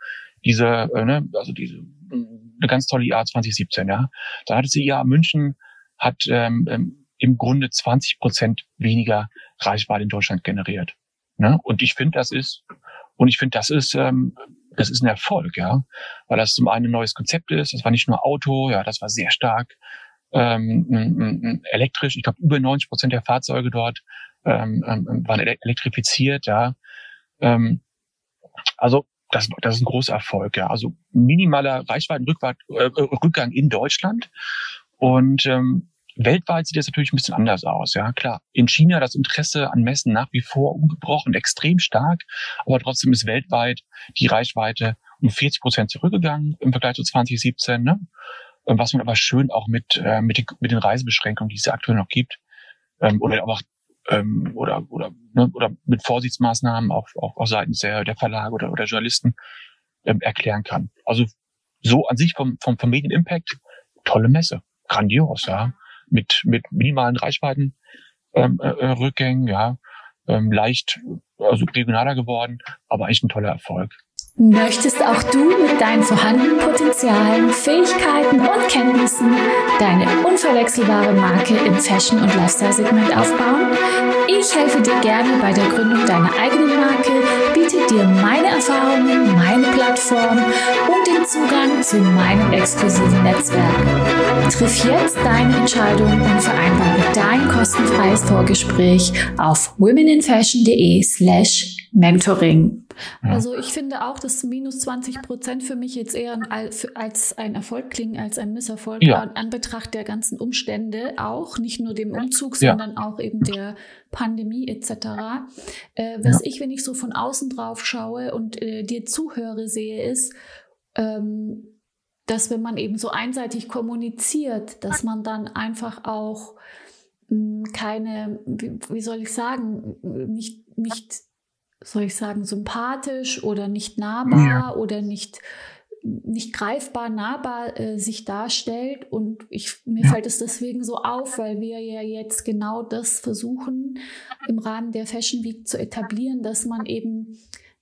diese, äh, ne, also diese, eine ganz tolle IAA 2017. Ja, da hatte sie IAA München hat ähm, ähm im Grunde 20 Prozent weniger Reichweite in Deutschland generiert. Ne? Und ich finde, das ist, und ich finde, das ist, ähm, das ist ein Erfolg, ja, weil das zum einen ein neues Konzept ist. Das war nicht nur Auto, ja, das war sehr stark ähm, elektrisch. Ich glaube, über 90 Prozent der Fahrzeuge dort ähm, ähm, waren elektrifiziert. Ja, ähm, also das, das ist ein großer Erfolg. Ja, also minimaler Reichweitenrückgang äh, in Deutschland und ähm, Weltweit sieht das natürlich ein bisschen anders aus, ja klar. In China das Interesse an Messen nach wie vor ungebrochen, extrem stark, aber trotzdem ist weltweit die Reichweite um 40 Prozent zurückgegangen im Vergleich zu 2017. Ne? Ähm, was man aber schön auch mit, äh, mit, den, mit den Reisebeschränkungen, die es aktuell noch gibt, ähm, oder auch ähm, oder oder ne, oder mit Vorsichtsmaßnahmen auch auch, auch seitens der, der Verlage oder, oder Journalisten ähm, erklären kann. Also so an sich vom vom, vom Medienimpact tolle Messe, grandios, ja, mit mit minimalen Reichweiten ähm, äh, äh ja, ähm, leicht also regionaler geworden, aber eigentlich ein toller Erfolg. Möchtest auch du mit deinen vorhandenen Potenzialen, Fähigkeiten und Kenntnissen deine unverwechselbare Marke im Fashion- und Lifestyle-Segment aufbauen? Ich helfe dir gerne bei der Gründung deiner eigenen Marke, biete dir meine Erfahrungen, meine Plattform und den Zugang zu meinem exklusiven Netzwerk. Triff jetzt deine Entscheidung und vereinbare dein kostenfreies Vorgespräch auf womeninfashion.de slash Mentoring. Also ich finde auch, dass minus 20 Prozent für mich jetzt eher als ein Erfolg klingen, als ein Misserfolg ja. an Betracht der ganzen Umstände auch, nicht nur dem Umzug, ja. sondern auch eben der Pandemie etc. Äh, was ich, wenn ich so von außen drauf schaue und äh, dir zuhöre, sehe, ist, ähm, dass wenn man eben so einseitig kommuniziert, dass man dann einfach auch mh, hm, keine, wie, wie soll ich sagen, nicht, nicht soll ich sagen, sympathisch oder nicht nahbar ja. oder nicht, nicht greifbar nahbar äh, sich darstellt. Und ich, mir ja. fällt es deswegen so auf, weil wir ja jetzt genau das versuchen, im Rahmen der Fashion Week zu etablieren, dass man eben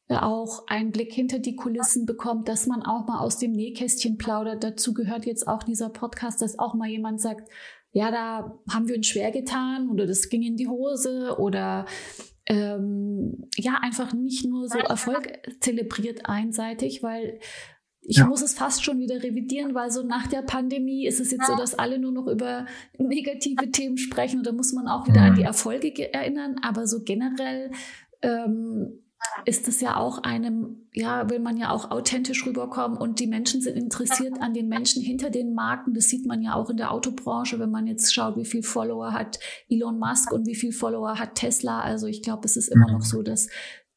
äh, auch einen Blick hinter die Kulissen bekommt, dass man auch mal aus dem Nähkästchen plaudert. Dazu gehört jetzt auch dieser Podcast, dass auch mal jemand sagt, ja, da haben wir uns schwer getan oder das ging in die Hose oder ähm, ja einfach nicht nur so Erfolg zelebriert einseitig, weil ich ja. muss es fast schon wieder revidieren, weil so nach der Pandemie ist es jetzt so, dass alle nur noch über [laughs] negative Themen sprechen und da muss man auch wieder mhm. an die Erfolge erinnern. Aber so generell ähm, ist es ja auch einem, ja, will man ja auch authentisch rüberkommen und die Menschen sind interessiert an den Menschen hinter den Marken. Das sieht man ja auch in der Autobranche, wenn man jetzt schaut, wie viel Follower hat Elon Musk und wie viel Follower hat Tesla. Also ich glaube, es ist immer noch so, dass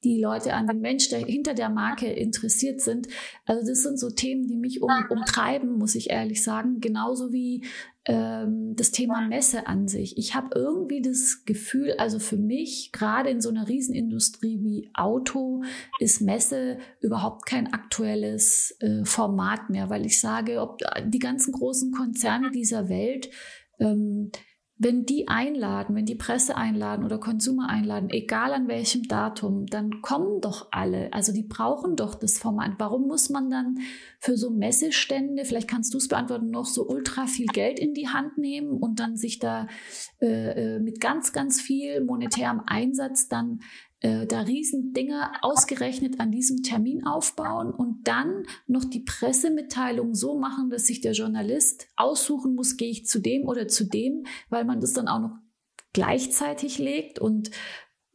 die Leute an den Mensch, der hinter der Marke interessiert sind. Also das sind so Themen, die mich um, umtreiben, muss ich ehrlich sagen. Genauso wie ähm, das Thema Messe an sich. Ich habe irgendwie das Gefühl, also für mich, gerade in so einer Riesenindustrie wie Auto, ist Messe überhaupt kein aktuelles äh, Format mehr, weil ich sage, ob die ganzen großen Konzerne dieser Welt ähm, wenn die einladen, wenn die Presse einladen oder Konsumer einladen, egal an welchem Datum, dann kommen doch alle. Also die brauchen doch das Format. Warum muss man dann für so Messestände, vielleicht kannst du es beantworten, noch so ultra viel Geld in die Hand nehmen und dann sich da äh, äh mit ganz, ganz viel monetärem Einsatz dann äh, da Riesendinger ausgerechnet an diesem Termin aufbauen und dann noch die Pressemitteilung so machen, dass sich der Journalist aussuchen muss, gehe ich zu dem oder zu dem, weil man das dann auch noch gleichzeitig legt und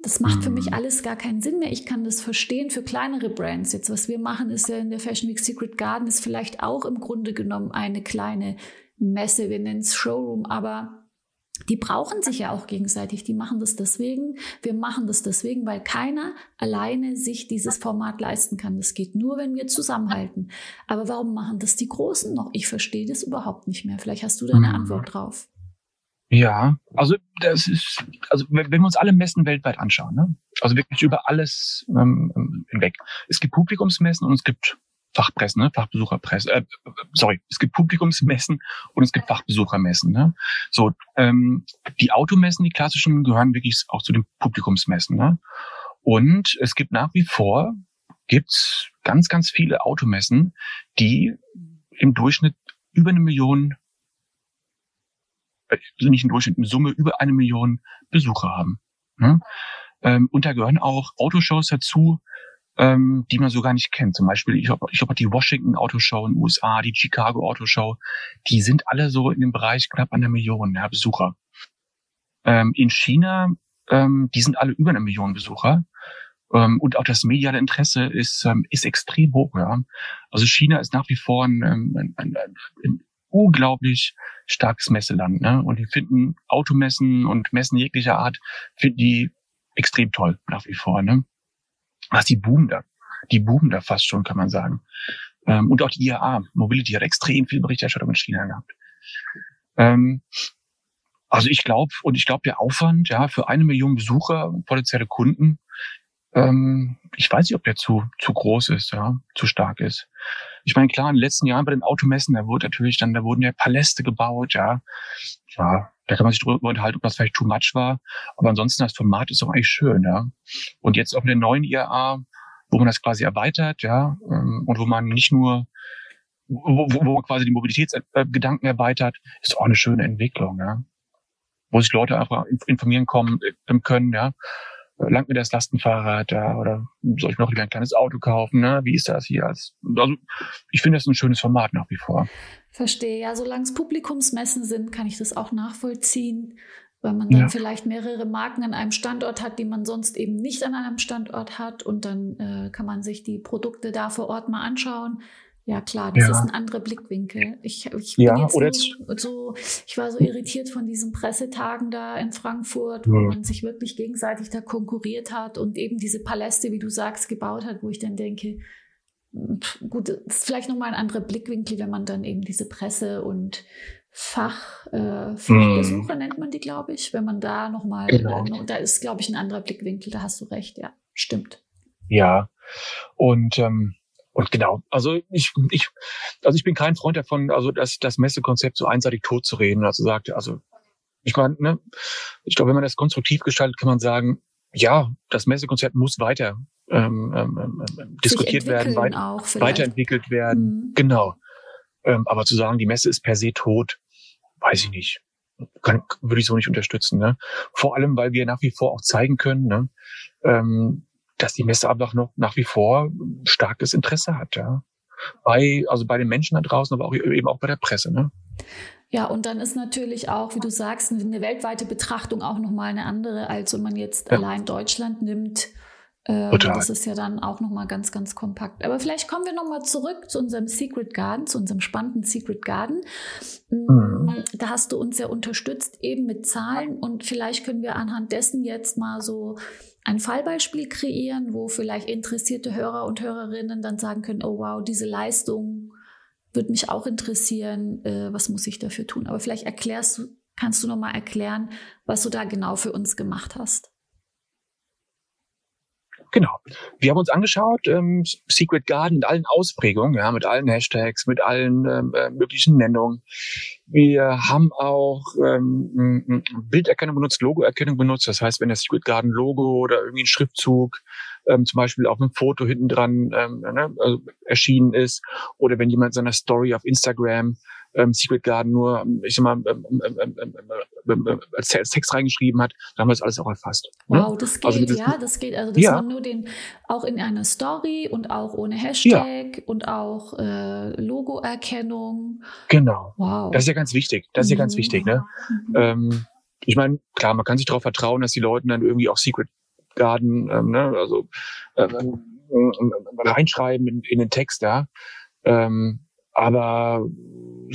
das macht für mich mhm. alles gar keinen Sinn mehr. Ich kann das verstehen für kleinere Brands. Jetzt, was wir machen, ist ja in der Fashion Week Secret Garden, ist vielleicht auch im Grunde genommen eine kleine Messe. Wir nennen es Showroom, aber die brauchen sich ja auch gegenseitig. Die machen das deswegen. Wir machen das deswegen, weil keiner alleine sich dieses Format leisten kann. Das geht nur, wenn wir zusammenhalten. Aber warum machen das die Großen noch? Ich verstehe das überhaupt nicht mehr. Vielleicht hast du da eine mhm. Antwort drauf. Ja, also das ist, also wenn wir uns alle Messen weltweit anschauen, ne? also wirklich über alles ähm, hinweg. Es gibt Publikumsmessen und es gibt Fachpressen, ne? Fachbesucherpresse, äh, sorry, es gibt Publikumsmessen und es gibt Fachbesuchermessen. Ne? So, ähm, die Automessen, die klassischen, gehören wirklich auch zu den Publikumsmessen. Ne? Und es gibt nach wie vor gibt's ganz, ganz viele Automessen, die im Durchschnitt über eine Million, äh, nicht im Durchschnitt, in Summe über eine Million Besucher haben. Ne? Ähm, und da gehören auch Autoshows dazu, ähm, die man so gar nicht kennt. Zum Beispiel, ich glaube, ich glaub, die Washington Autoshow in den USA, die Chicago Autoshow, die sind alle so in dem Bereich knapp an der Million ja, Besucher. Ähm, in China, ähm, die sind alle über eine Million Besucher. Ähm, und auch das mediale Interesse ist, ähm, ist extrem hoch. Ja. Also China ist nach wie vor ein, ähm, ein, ein, ein unglaublich starkes Messeland. Ne? Und die finden Automessen und Messen jeglicher Art, finden die extrem toll nach wie vor. Ne? Was die boomen da. Die boomen da fast schon, kann man sagen. Ähm, und auch die IAA, Mobility, hat extrem viel Berichterstattung in China gehabt. Ähm, also ich glaube, und ich glaube, der Aufwand, ja, für eine Million Besucher, potenzielle Kunden, ähm, ich weiß nicht, ob der zu, zu groß ist, ja, zu stark ist. Ich meine, klar, in den letzten Jahren bei den Automessen, da wurde natürlich dann, da wurden ja Paläste gebaut, ja. Ja, da kann man sich drüber unterhalten, ob das vielleicht too much war. Aber ansonsten, das Format ist doch eigentlich schön, ja. Und jetzt auch mit der neuen IAA, wo man das quasi erweitert, ja, ähm, und wo man nicht nur wo, wo man quasi die Mobilitätsgedanken erweitert, ist auch eine schöne Entwicklung, ja. Wo sich Leute einfach informieren kommen äh, können, ja. Langt mir das Lastenfahrrad da oder soll ich noch ein kleines Auto kaufen? Ne? Wie ist das hier? Also ich finde das ein schönes Format nach wie vor. Verstehe. Ja, solange es Publikumsmessen sind, kann ich das auch nachvollziehen, weil man dann ja. vielleicht mehrere Marken an einem Standort hat, die man sonst eben nicht an einem Standort hat und dann äh, kann man sich die Produkte da vor Ort mal anschauen. Ja, klar, das ja. ist ein anderer Blickwinkel. Ich, ich ja, bin jetzt, oder so, ich war so irritiert von diesen Pressetagen da in Frankfurt, wo ja. man sich wirklich gegenseitig da konkurriert hat und eben diese Paläste, wie du sagst, gebaut hat, wo ich dann denke, gut, ist vielleicht nochmal ein anderer Blickwinkel, wenn man dann eben diese Presse und Fach, äh, Fachbesucher mm. nennt man die, glaube ich, wenn man da nochmal, genau. äh, da ist, glaube ich, ein anderer Blickwinkel, da hast du recht, ja, stimmt. Ja, und ähm, und genau, also ich, ich, also ich bin kein Freund davon, also das, das Messekonzept so einseitig tot zu reden. Also sagte, also ich meine, ne, ich glaube, wenn man das konstruktiv gestaltet, kann man sagen, ja, das Messekonzept muss weiter ähm, ähm, ähm, ähm diskutiert werden, weit, weiterentwickelt werden. Mhm. Genau. Ähm, aber zu sagen, die Messe ist per se tot, weiß ich nicht. Kann, würde ich so nicht unterstützen. Ne? Vor allem, weil wir nach wie vor auch zeigen können, ne? ähm, dass die Messe aber noch nach wie vor starkes Interesse hat, ja. Bei, also bei den Menschen da draußen, aber auch eben auch bei der Presse, ne? Ja, und dann ist natürlich auch, wie du sagst, eine weltweite Betrachtung auch nochmal eine andere, als wenn man jetzt ja. allein Deutschland nimmt. Äh, das ist ja dann auch nochmal ganz, ganz kompakt. Aber vielleicht kommen wir nochmal zurück zu unserem Secret Garden, zu unserem spannenden Secret Garden. Mm, mhm. Da hast du uns ja unterstützt, eben mit Zahlen. Und vielleicht können wir anhand dessen jetzt mal so ein Fallbeispiel kreieren, wo vielleicht interessierte Hörer und Hörerinnen dann sagen können, oh wow, diese Leistung würde mich auch interessieren, äh, was muss ich dafür tun? Aber vielleicht erklärst du, kannst du noch mal erklären, was du da genau für uns gemacht hast. Genau. Wir haben uns angeschaut, ähm, Secret Garden mit allen Ausprägungen, ja, mit allen Hashtags, mit allen ähm, äh, möglichen Nennungen. Wir haben auch ähm, Bilderkennung benutzt, Logoerkennung benutzt. Das heißt, wenn das Secret Garden Logo oder irgendwie ein Schriftzug ähm, zum Beispiel auf einem Foto hinten dran ähm, ne, also erschienen ist oder wenn jemand seiner Story auf Instagram ähm, Secret Garden nur, ich sag mal, ähm, ähm, ähm, als Text reingeschrieben hat, dann haben wir das alles auch erfasst. Wow, das geht, also, ja, das geht. Also das ja. war nur den, auch in einer Story und auch ohne Hashtag ja. und auch äh, Logoerkennung. Genau. Wow. Das ist ja ganz wichtig. Das ist ja ganz wichtig, ne? Mhm. Ähm, ich meine, klar, man kann sich darauf vertrauen, dass die Leute dann irgendwie auch Secret Garden, ähm, ne, also ähm, reinschreiben in, in den Text, ja. Ähm, aber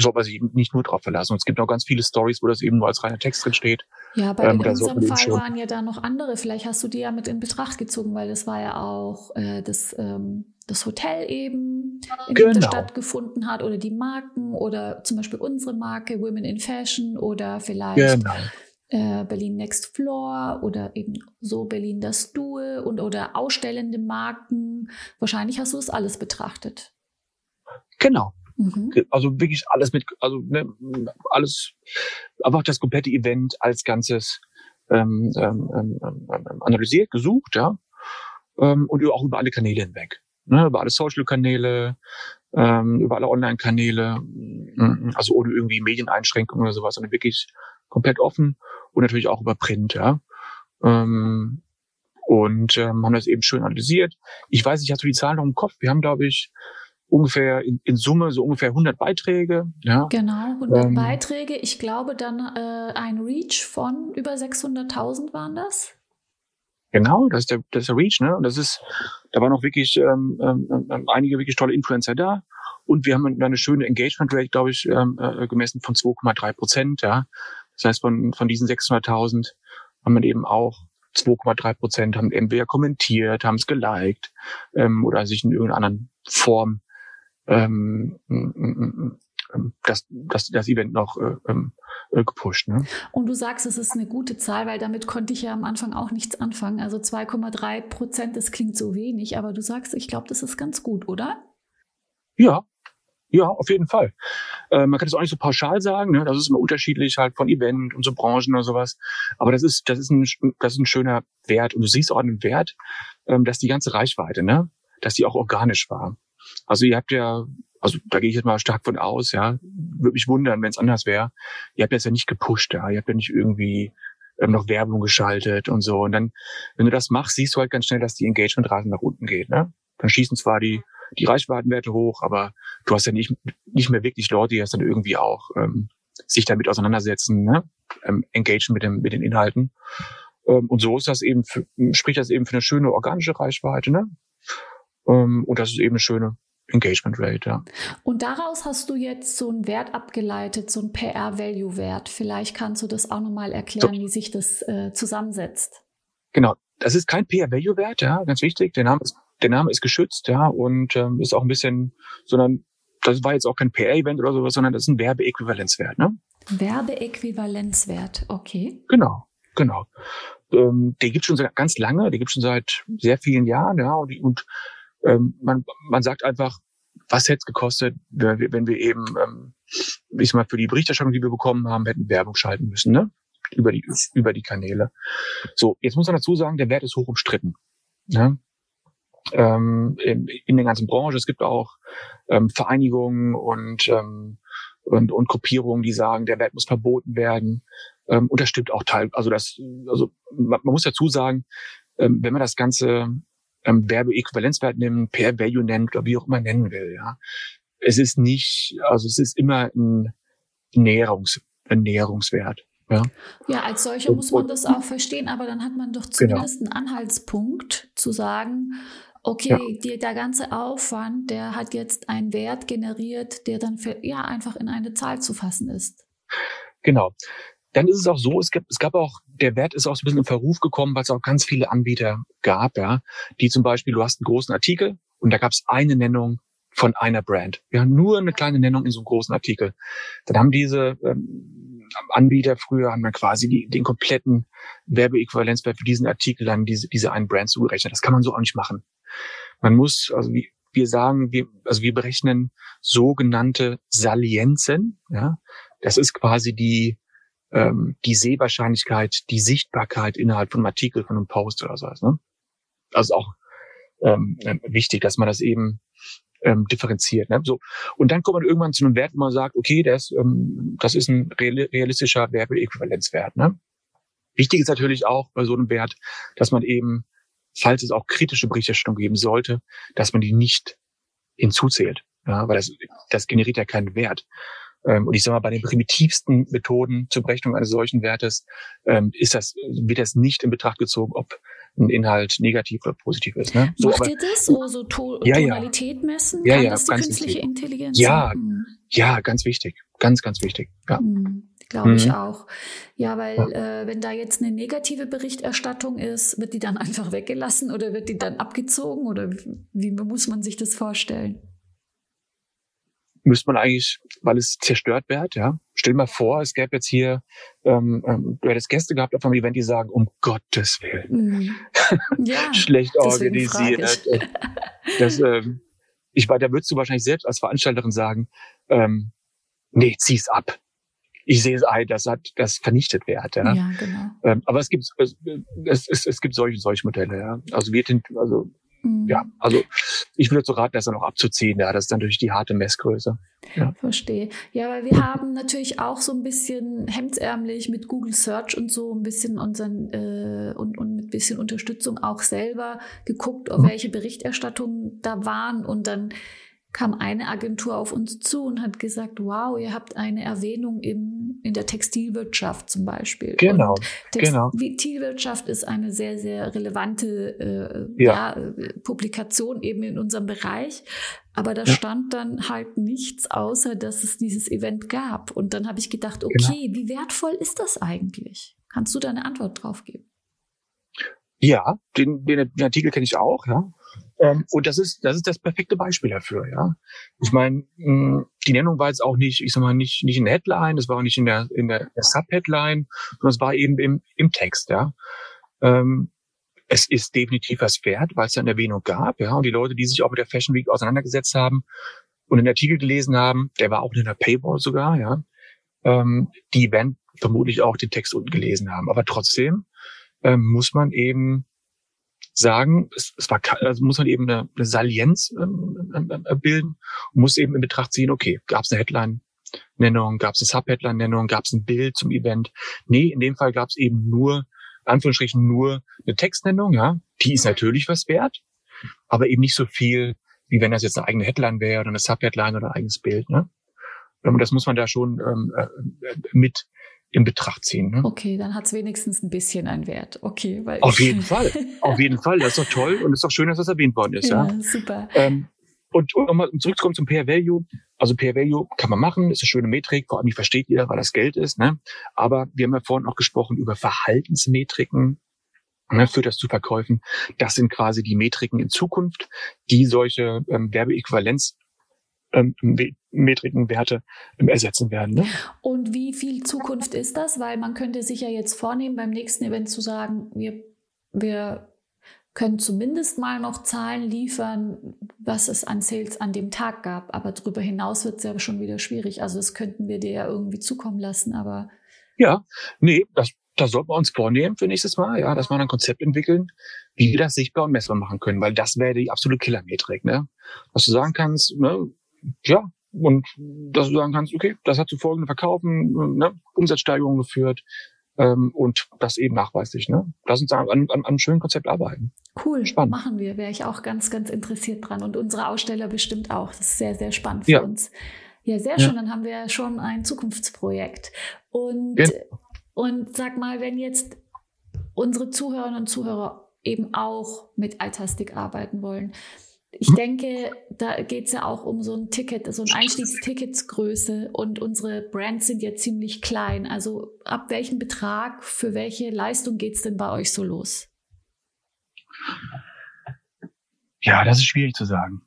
soll man sich nicht nur drauf verlassen. Und es gibt auch ganz viele Stories, wo das eben nur als reiner Text drin steht. Ja, bei ähm, in unserem Fall waren ja da noch andere. Vielleicht hast du die ja mit in Betracht gezogen, weil das war ja auch äh, das, ähm, das Hotel eben, in genau. dem das stattgefunden hat oder die Marken oder zum Beispiel unsere Marke Women in Fashion oder vielleicht genau. äh, Berlin Next Floor oder eben so Berlin das Duel und oder ausstellende Marken. Wahrscheinlich hast du das alles betrachtet. Genau, Mhm. Also wirklich alles mit, also ne, alles, einfach das komplette Event als Ganzes ähm, ähm, ähm, ähm, analysiert, gesucht, ja, ähm, und auch über alle Kanäle hinweg, ne, über alle Social-Kanäle, ähm, über alle Online-Kanäle, mm, also ohne irgendwie Medieneinschränkungen oder sowas, sondern wirklich komplett offen und natürlich auch über Print, ja. Ähm, und ähm, haben das eben schön analysiert. Ich weiß nicht, hast du die Zahlen noch im Kopf? Wir haben, glaube ich, ungefähr in, in, Summe so ungefähr 100 Beiträge. Ja. Genau, 100 ähm, Beiträge. Ich glaube dann äh, ein Reach von über 600.000 waren das. Genau, das ist der, das ist der Reach, ne? Und das ist, da waren auch wirklich ähm, ähm, ähm einige wirklich tolle Influencer da. Und wir haben eine schöne Engagement Rate, glaube ich, ähm, äh, gemessen von 2,3 Prozent. Ja, das heißt von von diesen 600.000 haben wir eben auch 2,3 Prozent haben entweder kommentiert, haben es geliked ähm, oder sich in irgendeiner anderen Form ähm, das, das, das Event noch äh, ähm, äh, gepusht. Ne? Und du sagst, es ist eine gute Zahl, weil damit konnte ich ja am Anfang auch nichts anfangen. Also 2,3 Prozent, das klingt so wenig, aber du sagst, ich glaube, das ist ganz gut, oder? Ja, ja, auf jeden Fall. Äh, man kann es auch nicht so pauschal sagen, ne? das ist immer unterschiedlich halt von Event und so Branchen oder sowas. Aber das ist, das ist ein, das ist ein schöner Wert. Und du siehst auch an dem Wert, ähm, dass die ganze Reichweite, ne? dass die auch organisch war. Also ihr habt ja, also da gehe ich jetzt mal stark von aus, ja, würde mich wundern, wenn es anders wäre. Ihr habt das ja nicht gepusht, ja, ihr habt ja nicht irgendwie ähm, noch Werbung geschaltet und so. Und dann, wenn du das machst, siehst du halt ganz schnell, dass die Engagementrate nach unten geht. Ne? Dann schießen zwar die die Reichweitenwerte hoch, aber du hast ja nicht nicht mehr wirklich Leute, die das dann irgendwie auch ähm, sich damit auseinandersetzen, ne? ähm, engagen mit dem mit den Inhalten. Ähm, und so ist das eben, für, spricht das eben für eine schöne organische Reichweite, ne? Ähm, und das ist eben eine schöne Engagement Rate, ja. Und daraus hast du jetzt so einen Wert abgeleitet, so einen PR-Value-Wert. Vielleicht kannst du das auch nochmal erklären, so. wie sich das äh, zusammensetzt. Genau. Das ist kein PR-Value-Wert, ja, ganz wichtig. Der Name ist, der Name ist geschützt, ja, und ähm, ist auch ein bisschen, sondern das war jetzt auch kein PR-Event oder sowas, sondern das ist ein Werbeäquivalenzwert, ne? Werbeäquivalenzwert, okay. Genau, genau. Ähm, den gibt schon ganz lange, den gibt schon seit sehr vielen Jahren, ja, und, und ähm, man, man sagt einfach, was hätte es gekostet, wenn wir, eben, ähm, ich sag mal, für die Berichterstattung, die wir bekommen haben, hätten Werbung schalten müssen, ne? Über die, über die Kanäle. So, jetzt muss man dazu sagen, der Wert ist hoch umstritten. Ne? Ähm, in, in der ganzen Branche. Es gibt auch ähm, Vereinigungen und, ähm, und, und Gruppierungen, die sagen, der Wert muss verboten werden. Ähm, und das stimmt auch teil. Also das, also man, man muss dazu sagen, ähm, wenn man das Ganze ähm, Werbeäquivalenzwert nimmt, per Value nennt oder wie auch immer nennen will. Ja, es ist nicht, also es ist immer ein Näherungs, ein Näherungswert. Ja, ja als solcher muss man das auch verstehen, aber dann hat man doch genau. zumindest genau. einen Anhaltspunkt zu sagen, okay, ja. die, der ganze Aufwand, der hat jetzt einen Wert generiert, der dann für, ja einfach in eine Zahl zu fassen ist. Genau. Dann ist es auch so, es gab, es gab auch, der Wert ist auch so ein bisschen in Verruf gekommen, weil es auch ganz viele Anbieter gab, ja, die zum Beispiel, du hast einen großen Artikel und da gab es eine Nennung von einer Brand. Ja, nur eine kleine Nennung in so einem großen Artikel. Dann haben diese ähm, Anbieter früher haben dann quasi die, den kompletten Werbeäquivalenzwert für diesen Artikel dann diese, diese einen Brand zugerechnet. Das kann man so auch nicht machen. Man muss, also wie, wir sagen, wir, also wir berechnen sogenannte Salienzen. Ja, das ist quasi die ähm, die Sehwahrscheinlichkeit, die Sichtbarkeit innerhalb von einem Artikel, von einem Post oder sowas. Ne? Also auch ähm, äh, wichtig, dass man das eben ähm, differenziert. Ne? So und dann kommt man irgendwann zu einem Wert, wo man sagt, okay, das, ähm, das ist ein realistischer Werbeäquivalenzwert. Ne? Wichtig ist natürlich auch bei so einem Wert, dass man eben, falls es auch kritische Berichterstattung geben sollte, dass man die nicht hinzuzählt. Ja, weil das, das generiert ja keinen Wert. Ähm, und ich sage mal, bei den primitivsten Methoden zur Berechnung eines solchen Wertes ähm, ist das, wird das nicht in Betracht gezogen, ob ein Inhalt negativ oder positiv ist. Ne? So, Macht aber, ihr das? So, so to ja, Tonalität messen? Ja, Kann ja, das die künstliche wichtig. Intelligenz? Ja, hm. ja, ganz wichtig. Ganz, ganz wichtig. Ja. Hm. Glaube ich mhm. auch. Ja, weil ja. Äh, wenn da jetzt eine negative Berichterstattung ist, wird die dann [laughs] einfach weggelassen oder wird die dann abgezogen oder wie muss man sich das vorstellen? Müsste man eigentlich, weil es zerstört wird, ja. Stell mal vor, es gäbe jetzt hier, ähm, ähm, du hättest Gäste gehabt auf einem Event, die sagen, um Gottes Willen. Mhm. Ja, [laughs] Schlecht organisiert. Das, ähm, ich war, da würdest du wahrscheinlich selbst als Veranstalterin sagen, ähm, nee, zieh's ab. Ich sehe es ein, das hat, das vernichtet wird, ja. ja genau. Ähm, aber es gibt, es, es, es, es gibt solche, solche Modelle, ja. Also wir, also Mhm. Ja, also ich würde so raten, das dann auch abzuziehen. Ja, das ist dann natürlich die harte Messgröße. Ja. Verstehe. Ja, weil wir haben natürlich auch so ein bisschen hemdsärmlich mit Google Search und so ein bisschen unseren äh, und, und mit bisschen Unterstützung auch selber geguckt, auf mhm. welche Berichterstattungen da waren und dann kam eine Agentur auf uns zu und hat gesagt, wow, ihr habt eine Erwähnung im, in der Textilwirtschaft zum Beispiel. Genau, genau. Textilwirtschaft ist eine sehr, sehr relevante äh, ja. ja. Publikation eben in unserem Bereich. Aber da ja. stand dann halt nichts, außer dass es dieses Event gab. Und dann habe ich gedacht, genau. okay, genau. wie wertvoll ist das eigentlich? Kannst du da eine Antwort drauf geben? Ja, den, den, den Artikel kenne ich auch, ja. Ähm, und das ist, das ist das perfekte Beispiel dafür, ja. Ich meine, die Nennung war jetzt auch nicht, ich sag mal, nicht, nicht in der Headline, das war auch nicht in der, in der, der Subheadline, sondern es war eben im, im Text, ja. Ähm, es ist definitiv was wert, weil es da eine Erwähnung gab, ja. Und die Leute, die sich auch mit der Fashion Week auseinandergesetzt haben und den Artikel gelesen haben, der war auch in der Paywall sogar, ja. Ähm, die werden vermutlich auch den Text unten gelesen haben. Aber trotzdem ähm, muss man eben sagen, es, es war, also muss man eben eine, eine Salienz ähm, ähm, ähm bilden und muss eben in Betracht ziehen, okay, gab es eine Headline-Nennung, gab es eine Sub-Headline-Nennung, gab es ein Bild zum Event? Nee, in dem Fall gab es eben nur, Anführungsstrichen nur eine Textnennung, ja, die ist natürlich was wert, aber eben nicht so viel, wie wenn das jetzt eine eigene Headline wäre oder eine Sub-Headline oder ein eigenes Bild. Ne? Und das muss man da schon ähm, äh, mit in Betracht ziehen. Ne? Okay, dann hat es wenigstens ein bisschen einen Wert. Okay, weil auf jeden [laughs] Fall, auf jeden Fall. Das ist doch toll und es ist doch schön, dass das erwähnt worden ist. Ja, ja? super. Ähm, und um nochmal zurückzukommen zum Pair Value. Also Pair Value kann man machen, ist eine schöne Metrik, vor allem die versteht jeder, weil das Geld ist. Ne? Aber wir haben ja vorhin auch gesprochen über Verhaltensmetriken ne, führt das zu Verkäufen. Das sind quasi die Metriken in Zukunft, die solche ähm, Werbeäquivalenz ähm, Metriken, Werte ähm, ersetzen werden. Ne? Und wie viel Zukunft ist das? Weil man könnte sich ja jetzt vornehmen, beim nächsten Event zu sagen, wir, wir können zumindest mal noch Zahlen liefern, was es an Sales an dem Tag gab. Aber darüber hinaus wird es ja schon wieder schwierig. Also das könnten wir dir ja irgendwie zukommen lassen, aber ja, nee, das das sollten wir uns vornehmen für nächstes Mal, ja, dass wir ein Konzept entwickeln, wie wir das sichtbar und messbar machen können, weil das wäre die absolute Killermetrik, ne? Was du sagen kannst, ne, ja, und dass du sagen kannst, okay, das hat zu folgenden Verkaufen, ne, Umsatzsteigerungen geführt, ähm, und das eben nachweislich, ne? Lass uns an, an, an einem schönen Konzept arbeiten. Cool, spannend. machen wir, wäre ich auch ganz, ganz interessiert dran und unsere Aussteller bestimmt auch. Das ist sehr, sehr spannend für ja. uns. Ja, sehr schön. Ja. Dann haben wir schon ein Zukunftsprojekt. Und ja. Und sag mal, wenn jetzt unsere Zuhörerinnen und Zuhörer eben auch mit Itastic arbeiten wollen, ich denke, da geht es ja auch um so ein Ticket, so ein Einstiegsticketsgröße und unsere Brands sind ja ziemlich klein. Also ab welchem Betrag, für welche Leistung geht es denn bei euch so los? Ja, das ist schwierig zu sagen.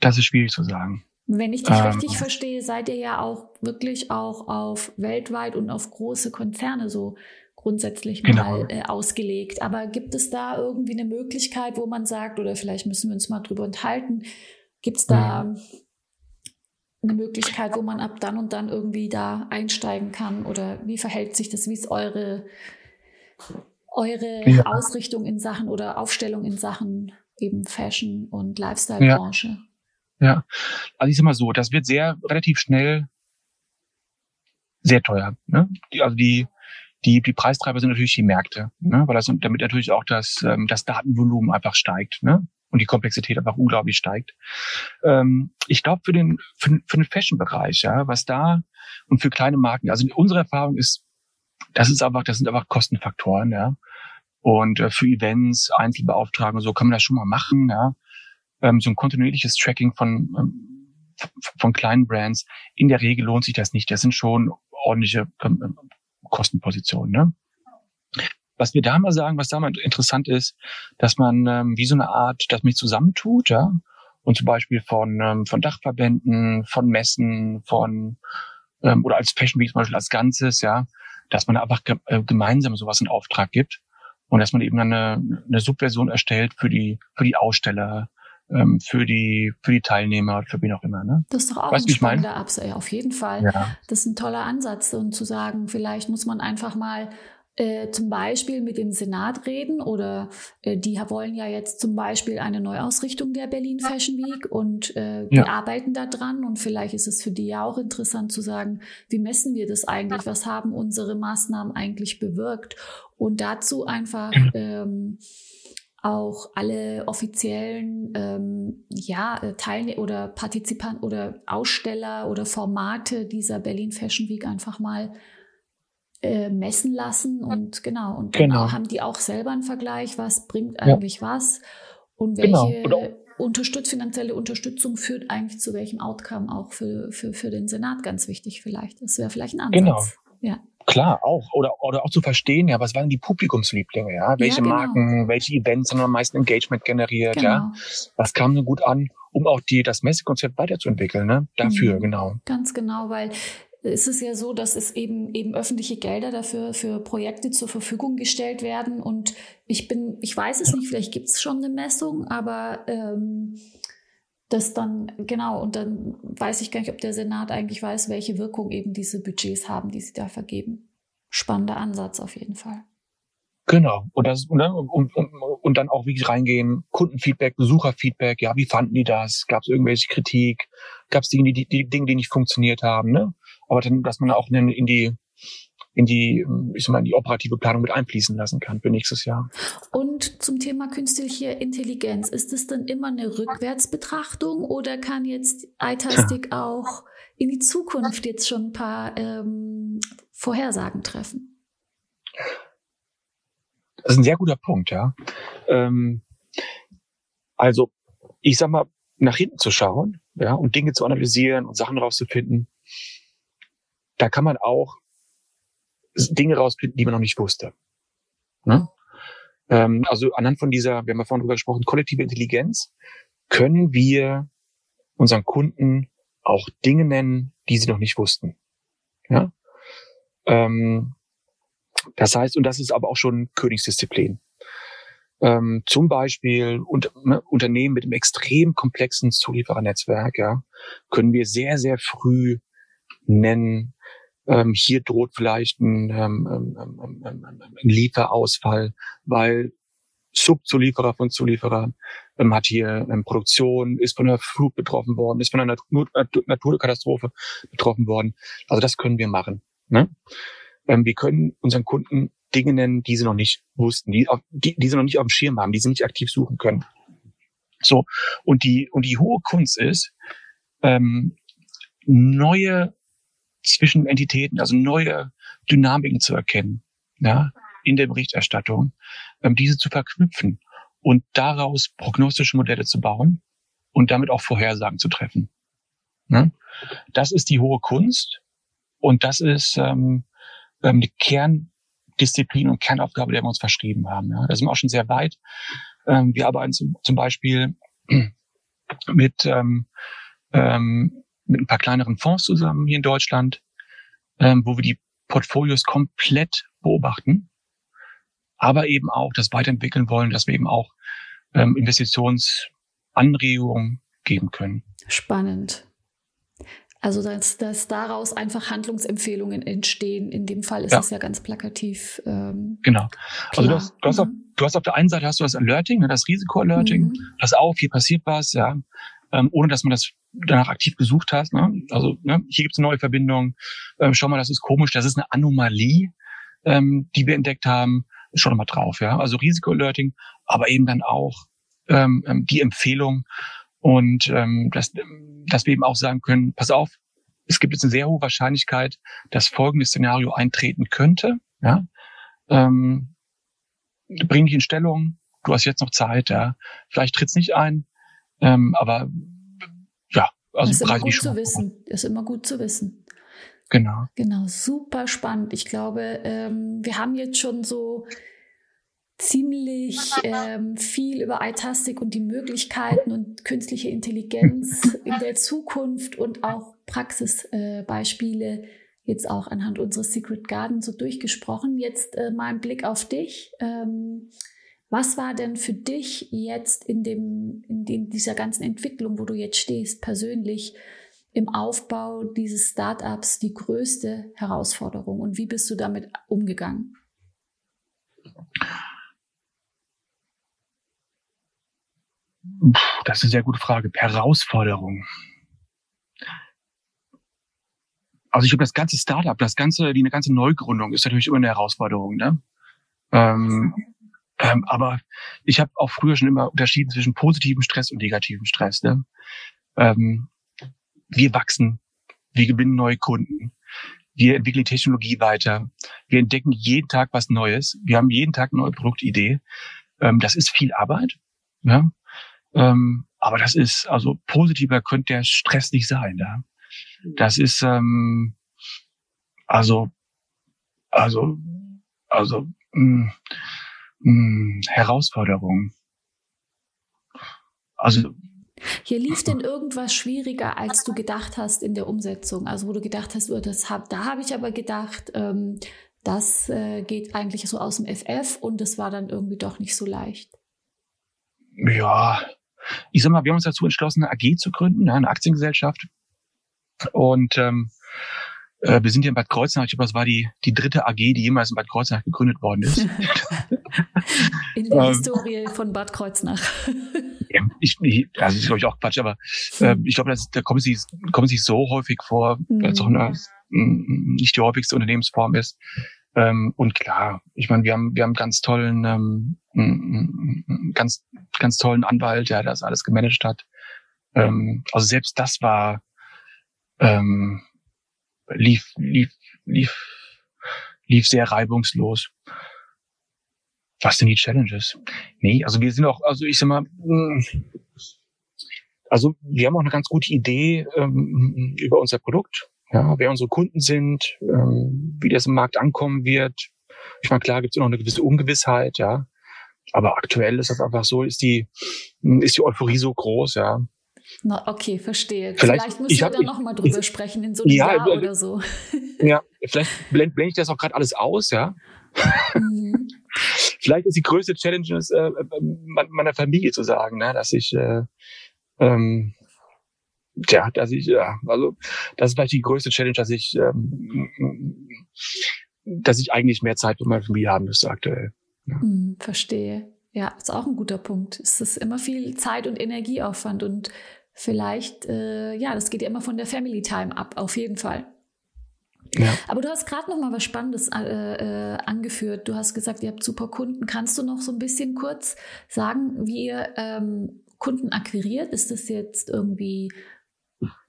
Das ist schwierig zu sagen. Wenn ich dich ähm, richtig verstehe, seid ihr ja auch wirklich auch auf weltweit und auf große Konzerne so grundsätzlich genau. mal äh, ausgelegt. Aber gibt es da irgendwie eine Möglichkeit, wo man sagt, oder vielleicht müssen wir uns mal drüber unterhalten, gibt es da mhm. eine Möglichkeit, wo man ab dann und dann irgendwie da einsteigen kann? Oder wie verhält sich das? Wie ist eure, eure ja. Ausrichtung in Sachen oder Aufstellung in Sachen eben Fashion und Lifestyle-Branche? Ja. Ja, also ich sag mal so, das wird sehr relativ schnell sehr teuer. Ne? Die, also die, die, die Preistreiber sind natürlich die Märkte, ne? weil das damit natürlich auch das, ähm, das Datenvolumen einfach steigt ne? und die Komplexität einfach unglaublich steigt. Ähm, ich glaube für den für, für den Fashion-Bereich, ja, was da und für kleine Marken, also unsere Erfahrung ist, das ist einfach, das sind einfach Kostenfaktoren, ja. Und äh, für Events, Einzelbeauftragungen, so kann man das schon mal machen, ja ähm, so ein kontinuierliches Tracking von, ähm, von kleinen Brands, in der Regel lohnt sich das nicht. Das sind schon ordentliche Kostenpositionen. Ne? Was wir da mal sagen, was da mal interessant ist, dass man ähm, wie so eine Art, dass man sich zusammentut, ja, und zum Beispiel von, ähm, von Dachverbänden, von Messen, von ähm, oder als Fashion Week zum Beispiel als Ganzes, ja, dass man einfach ge äh, gemeinsam sowas in Auftrag gibt und dass man eben eine, eine Subversion erstellt für die für die Aussteller, ähm, für die für die Teilnehmer für wen auch immer. Ne? Das ist doch auch weißt, ein spannender Absatz, auf jeden Fall. Ja. Das ist ein toller Ansatz und zu sagen, vielleicht muss man einfach mal äh, zum Beispiel mit dem Senat reden oder äh, die wollen ja jetzt zum Beispiel eine Neuausrichtung der Berlin Fashion Week und äh, die ja. arbeiten da dran und vielleicht ist es für die ja auch interessant zu sagen, wie messen wir das eigentlich, was haben unsere Maßnahmen eigentlich bewirkt und dazu einfach [clears throat] ähm, auch alle offiziellen ähm, ja, äh, Teilnehmer oder Partizipanten oder Aussteller oder Formate dieser Berlin Fashion Week einfach mal äh, messen lassen und genau und genau. haben die auch selber einen Vergleich, was bringt eigentlich ja. was und genau. welche genau. Unterstütz, finanzielle Unterstützung führt eigentlich zu welchem Outcome auch für, für, für den Senat ganz wichtig vielleicht. Das wäre vielleicht ein Ansatz. Genau. Ja. Klar, auch. Oder, oder auch zu verstehen, ja, was waren die Publikumslieblinge, ja? Welche ja, genau. Marken, welche Events haben am meisten Engagement generiert, genau. ja? Was kam denn gut an, um auch die, das Messekonzept weiterzuentwickeln, ne? Dafür, mhm. genau. Ganz genau, weil es ist ja so, dass es eben eben öffentliche Gelder dafür für Projekte zur Verfügung gestellt werden und ich bin, ich weiß es nicht, vielleicht gibt es schon eine Messung, aber ähm, das dann, genau, und dann weiß ich gar nicht, ob der Senat eigentlich weiß, welche Wirkung eben diese Budgets haben, die sie da vergeben. Spannender Ansatz auf jeden Fall. Genau. Und das und, und, und, und dann auch wirklich reingehen, Kundenfeedback, Besucherfeedback, ja, wie fanden die das? Gab es irgendwelche Kritik? Gab es Dinge, die, die Dinge, die nicht funktioniert haben, ne? Aber dann, dass man auch in, in die in die, ich sag mal, in die operative Planung mit einfließen lassen kann für nächstes Jahr. Und zum Thema künstliche Intelligenz, ist es dann immer eine Rückwärtsbetrachtung oder kann jetzt iTastic ja. [laughs] auch in die Zukunft jetzt schon ein paar ähm, Vorhersagen treffen? Das ist ein sehr guter Punkt, ja. Ähm, also, ich sag mal, nach hinten zu schauen, ja, und Dinge zu analysieren und Sachen rauszufinden, da kann man auch Dinge rausfinden, die man noch nicht wusste. Ne? Ähm, also anhand von dieser, wir haben ja vorhin drüber gesprochen, kollektive Intelligenz, können wir unseren Kunden auch Dinge nennen, die sie noch nicht wussten. Ja? Ähm, das heißt, und das ist aber auch schon Königsdisziplin. Ähm, zum Beispiel und, ne, Unternehmen mit einem extrem komplexen Zulieferernetzwerk, ja, können wir sehr, sehr früh nennen, ähm, hier droht vielleicht ein, ähm, ähm, ein Lieferausfall, weil Subzulieferer von Zulieferern ähm, hat hier ähm, Produktion, ist von einer Flut betroffen worden, ist von einer Natur Naturkatastrophe betroffen worden. Also das können wir machen. Ne? Ähm, wir können unseren Kunden Dinge nennen, die sie noch nicht wussten, die, auf, die, die sie noch nicht auf dem Schirm haben, die sie nicht aktiv suchen können. So und die und die hohe Kunst ist ähm, neue zwischen Entitäten, also neue Dynamiken zu erkennen, ja, in der Berichterstattung, ähm, diese zu verknüpfen und daraus prognostische Modelle zu bauen und damit auch Vorhersagen zu treffen. Ne? Das ist die hohe Kunst und das ist ähm, ähm, die Kerndisziplin und Kernaufgabe, der wir uns verschrieben haben. Ja? Da sind wir auch schon sehr weit. Ähm, wir arbeiten zum, zum Beispiel mit ähm, ähm, mit ein paar kleineren Fonds zusammen hier in Deutschland, ähm, wo wir die Portfolios komplett beobachten, aber eben auch das weiterentwickeln wollen, dass wir eben auch ähm, Investitionsanregungen geben können. Spannend. Also dass, dass daraus einfach Handlungsempfehlungen entstehen. In dem Fall ist ja. es ja ganz plakativ. Ähm, genau. Also du hast, du, hast auf, mhm. du hast auf der einen Seite hast du das Alerting, ne, das Risiko-Alerting, mhm. das auch, hier passiert was, ja, ähm, ohne dass man das danach aktiv gesucht hast. Ne? Also ne, hier gibt es eine neue Verbindung. Ähm, schau mal, das ist komisch, das ist eine Anomalie, ähm, die wir entdeckt haben. Schau doch mal drauf, ja. Also Risiko-Alerting, aber eben dann auch ähm, ähm, die Empfehlung und ähm, dass, dass wir eben auch sagen können, pass auf, es gibt jetzt eine sehr hohe Wahrscheinlichkeit, dass folgendes Szenario eintreten könnte. Ja? Ähm, bring dich in Stellung, du hast jetzt noch Zeit, ja. Vielleicht tritt's nicht ein, ähm, aber ja, also das ist immer gut zu wissen. Das ist immer gut zu wissen. Genau. Genau, super spannend. Ich glaube, ähm, wir haben jetzt schon so ziemlich ähm, viel über iTastic und die Möglichkeiten und künstliche Intelligenz [laughs] in der Zukunft und auch Praxisbeispiele äh, jetzt auch anhand unseres Secret Garden so durchgesprochen. Jetzt äh, mal ein Blick auf dich. Ähm, was war denn für dich jetzt in, dem, in dem, dieser ganzen Entwicklung, wo du jetzt stehst, persönlich im Aufbau dieses Startups die größte Herausforderung und wie bist du damit umgegangen? Das ist eine sehr gute Frage. Herausforderung. Also ich glaube, das ganze Startup, das ganze, die eine ganze Neugründung ist natürlich immer eine Herausforderung. Ne? Ähm, ähm, aber ich habe auch früher schon immer unterschieden zwischen positivem Stress und negativem Stress. Ne? Ähm, wir wachsen, wir gewinnen neue Kunden, wir entwickeln Technologie weiter, wir entdecken jeden Tag was Neues, wir haben jeden Tag eine neue Produktidee. Ähm, das ist viel Arbeit, ja? ähm, aber das ist also positiver könnte der Stress nicht sein. Ja? Das ist ähm, also also also mh, mm, mh, hm, Herausforderung. Also hier lief denn irgendwas schwieriger, als du gedacht hast in der Umsetzung? Also wo du gedacht hast, oh, das hab, da habe ich aber gedacht, ähm, das äh, geht eigentlich so aus dem FF und das war dann irgendwie doch nicht so leicht. Ja, ich sag mal, wir haben uns dazu entschlossen, eine AG zu gründen, eine Aktiengesellschaft. Und ähm, äh, wir sind hier in Bad Kreuznach, ich glaube, das war die, die dritte AG, die jemals in Bad Kreuznach gegründet worden ist. [laughs] in der ähm, Historie von Bad Kreuznach. ja, ich, also das ist, glaube ich, auch Quatsch, aber äh, ich glaube, da kommen sie, kommen sie so häufig vor, mhm. weil es auch eine, nicht die häufigste Unternehmensform ist. Ähm, und klar, ich meine, wir haben, wir haben ganz tollen, ähm, ganz, ganz tollen Anwalt, der das alles gemanagt hat. Ähm, also selbst das war, ähm, lief, lief, lief, lief sehr reibungslos. Was sind die Challenges? Nee, also wir sind auch, also ich sag mal, hm, also wir haben auch eine ganz gute Idee ähm, über unser Produkt, ja, wer unsere Kunden sind, ähm, wie das im Markt ankommen wird. Ich meine, klar gibt es noch eine gewisse Ungewissheit, ja. Aber aktuell ist das einfach so, ist die, ist die Euphorie so groß, ja. Na, okay, verstehe. Vielleicht, vielleicht müssen wir da nochmal drüber ich, sprechen in so einem ja, Jahr oder so. [laughs] Ja, vielleicht blende blend ich das auch gerade alles aus, ja. Mhm. [laughs] vielleicht ist die größte Challenge äh, meiner Familie zu sagen, ne, dass ich äh, ähm, Tja, dass ich, ja, also das ist vielleicht die größte Challenge, dass ich, ähm, dass ich eigentlich mehr Zeit für meine Familie haben müsste aktuell. Ja. Hm, verstehe. Ja, ist auch ein guter Punkt. Es ist immer viel Zeit und Energieaufwand und vielleicht, äh, ja, das geht ja immer von der Family Time ab, auf jeden Fall. Ja. Aber du hast gerade noch mal was Spannendes äh, äh, angeführt. Du hast gesagt, ihr habt super Kunden. Kannst du noch so ein bisschen kurz sagen, wie ihr ähm, Kunden akquiriert? Ist das jetzt irgendwie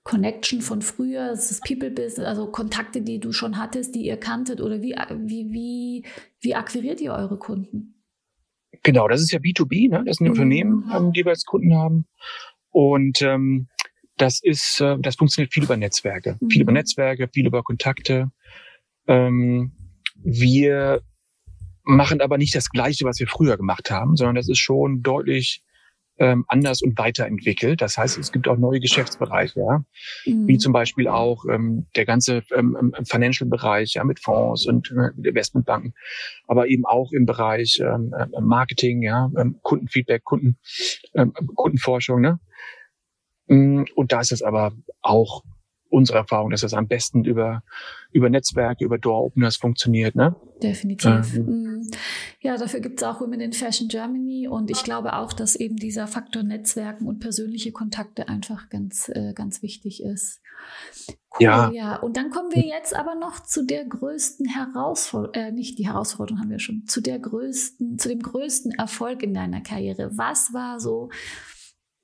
Connection von früher, das ist People Business, also Kontakte, die du schon hattest, die ihr kanntet oder wie, wie, wie, wie akquiriert ihr eure Kunden? Genau, das ist ja B2B, ne? das sind mhm. Unternehmen, ähm, die wir als Kunden haben. Und ähm, das ist, äh, das funktioniert viel über Netzwerke, mhm. viel über Netzwerke, viel über Kontakte. Ähm, wir machen aber nicht das Gleiche, was wir früher gemacht haben, sondern das ist schon deutlich ähm, anders und weiterentwickelt. Das heißt, es gibt auch neue Geschäftsbereiche, ja? Mhm. wie zum Beispiel auch ähm, der ganze ähm, ähm, Financial-Bereich ja, mit Fonds und äh, Investmentbanken, aber eben auch im Bereich ähm, äh, Marketing, ja, ähm, Kundenfeedback, Kunden, ähm, Kundenforschung. Ne? Mm, und da ist es aber auch unsere Erfahrung, dass das am besten über, über Netzwerke, über Door-Openers funktioniert. Ne? Definitiv. Ähm. Ja, dafür gibt es auch Women in Fashion Germany und ich glaube auch, dass eben dieser Faktor Netzwerken und persönliche Kontakte einfach ganz, äh, ganz wichtig ist. Cool, ja. ja. Und dann kommen wir jetzt aber noch zu der größten Herausforderung, äh, nicht die Herausforderung haben wir schon, zu der größten, zu dem größten Erfolg in deiner Karriere. Was war so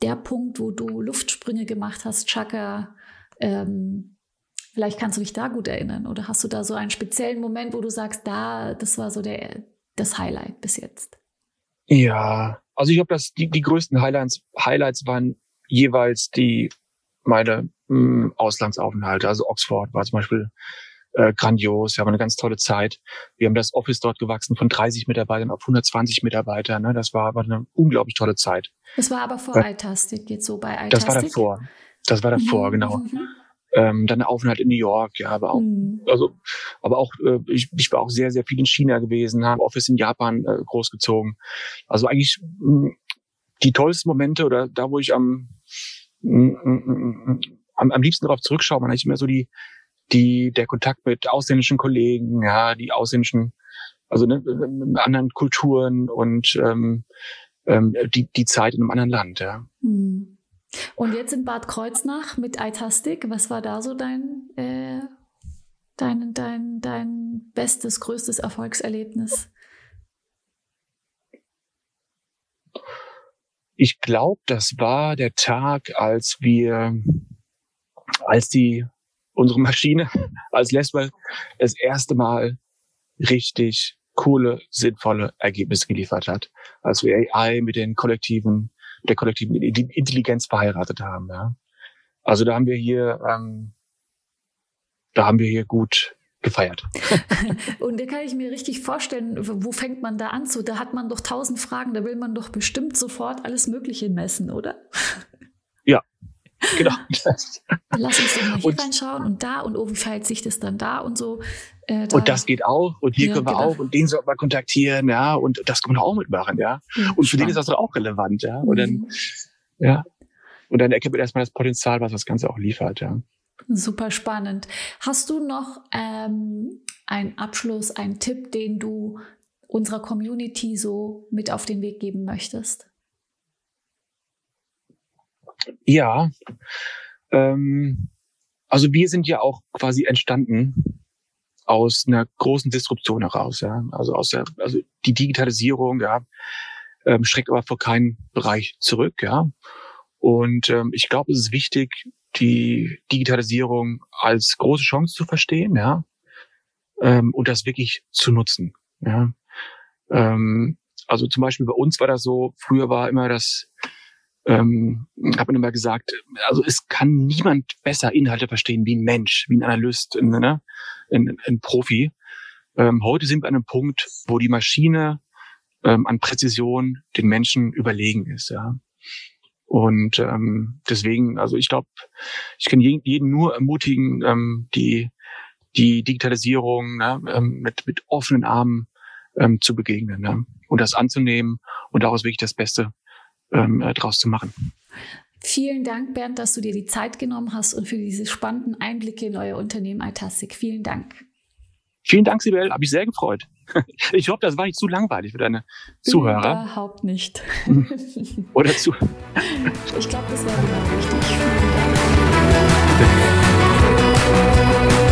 der Punkt, wo du Luftsprünge gemacht hast, Chaka, ähm, vielleicht kannst du dich da gut erinnern oder hast du da so einen speziellen Moment, wo du sagst, da, das war so der, das Highlight bis jetzt? Ja, also ich glaube, dass die, die größten Highlights, Highlights waren jeweils die meine mh, hm, Auslandsaufenthalte. Also Oxford war zum Beispiel äh, grandios. Wir haben eine ganz tolle Zeit. Wir haben das Office dort gewachsen von 30 Mitarbeitern auf 120 Mitarbeiter. Ne? Das war, war eine unglaublich tolle Zeit. Das war aber vor äh, iTastic, jetzt so bei iTastic? Das war davor. Das war davor, mhm. genau. Ähm, dann der Aufenthalt in New York, ja, aber auch, mhm. also, aber auch, äh, ich, ich war auch sehr, sehr viel in China gewesen, habe Office in Japan äh, großgezogen. Also eigentlich mh, hm, die tollsten Momente oder da, wo ich am, mh, hm, mh, hm, am, am liebsten darauf zurückschaue, man eigentlich immer so die, die, der Kontakt mit ausländischen Kollegen, ja, die ausländischen, also ne, anderen Kulturen und ähm, ähm, die, die Zeit in einem anderen Land, ja. Mhm. Und jetzt in Bad Kreuznach mit iTastic, was war da so dein, äh, dein, dein, dein bestes, größtes Erfolgserlebnis? Ich glaube, das war der Tag, als wir, als die, unsere Maschine, [laughs] als Leswell das erste Mal richtig coole, sinnvolle Ergebnisse geliefert hat. Als wir AI mit den kollektiven der kollektiven Intelligenz verheiratet haben. Ja. Also da haben wir hier, ähm, da haben wir hier gut gefeiert. [laughs] Und da kann ich mir richtig vorstellen, wo fängt man da an zu? Da hat man doch tausend Fragen, da will man doch bestimmt sofort alles Mögliche messen, oder? [laughs] Ja, genau. [laughs] Lass uns doch mal hier und, reinschauen und da und oh, wie verhält sich das dann da und so. Äh, da, und das geht auch und hier ja, können wir genau. auch und den sollten wir kontaktieren, ja, und das können wir auch mitmachen, ja. ja und für den ist das auch relevant, ja. Und dann, mhm. ja. Und dann erkennt man erstmal das Potenzial, was das Ganze auch liefert, ja. Super spannend. Hast du noch ähm, einen Abschluss, einen Tipp, den du unserer Community so mit auf den Weg geben möchtest? Ja, ähm, also wir sind ja auch quasi entstanden aus einer großen Disruption heraus, ja. Also aus der, also die Digitalisierung, ja, ähm, schreckt aber vor keinen Bereich zurück, ja. Und ähm, ich glaube, es ist wichtig, die Digitalisierung als große Chance zu verstehen, ja, ähm, und das wirklich zu nutzen, ja. Ähm, also zum Beispiel bei uns war das so, früher war immer das, ähm, habe immer gesagt, also es kann niemand besser Inhalte verstehen wie ein Mensch, wie ein Analyst, ein, ne, ein, ein Profi. Ähm, heute sind wir an einem Punkt, wo die Maschine ähm, an Präzision den Menschen überlegen ist. Ja. Und ähm, deswegen, also ich glaube, ich kann jeden nur ermutigen, ähm, die die Digitalisierung ne, ähm, mit mit offenen Armen ähm, zu begegnen ne? und das anzunehmen und daraus wirklich das Beste ähm, äh, draus zu machen. Vielen Dank, Bernd, dass du dir die Zeit genommen hast und für diese spannenden Einblicke in euer Unternehmen Itastic. Vielen Dank. Vielen Dank, Sibel. Habe ich sehr gefreut. [laughs] Ich hoffe, das war nicht zu langweilig für deine Zuhörer. Überhaupt nicht. [laughs] Oder zu. [laughs] Ich glaube, das war genau richtig. Vielen Dank.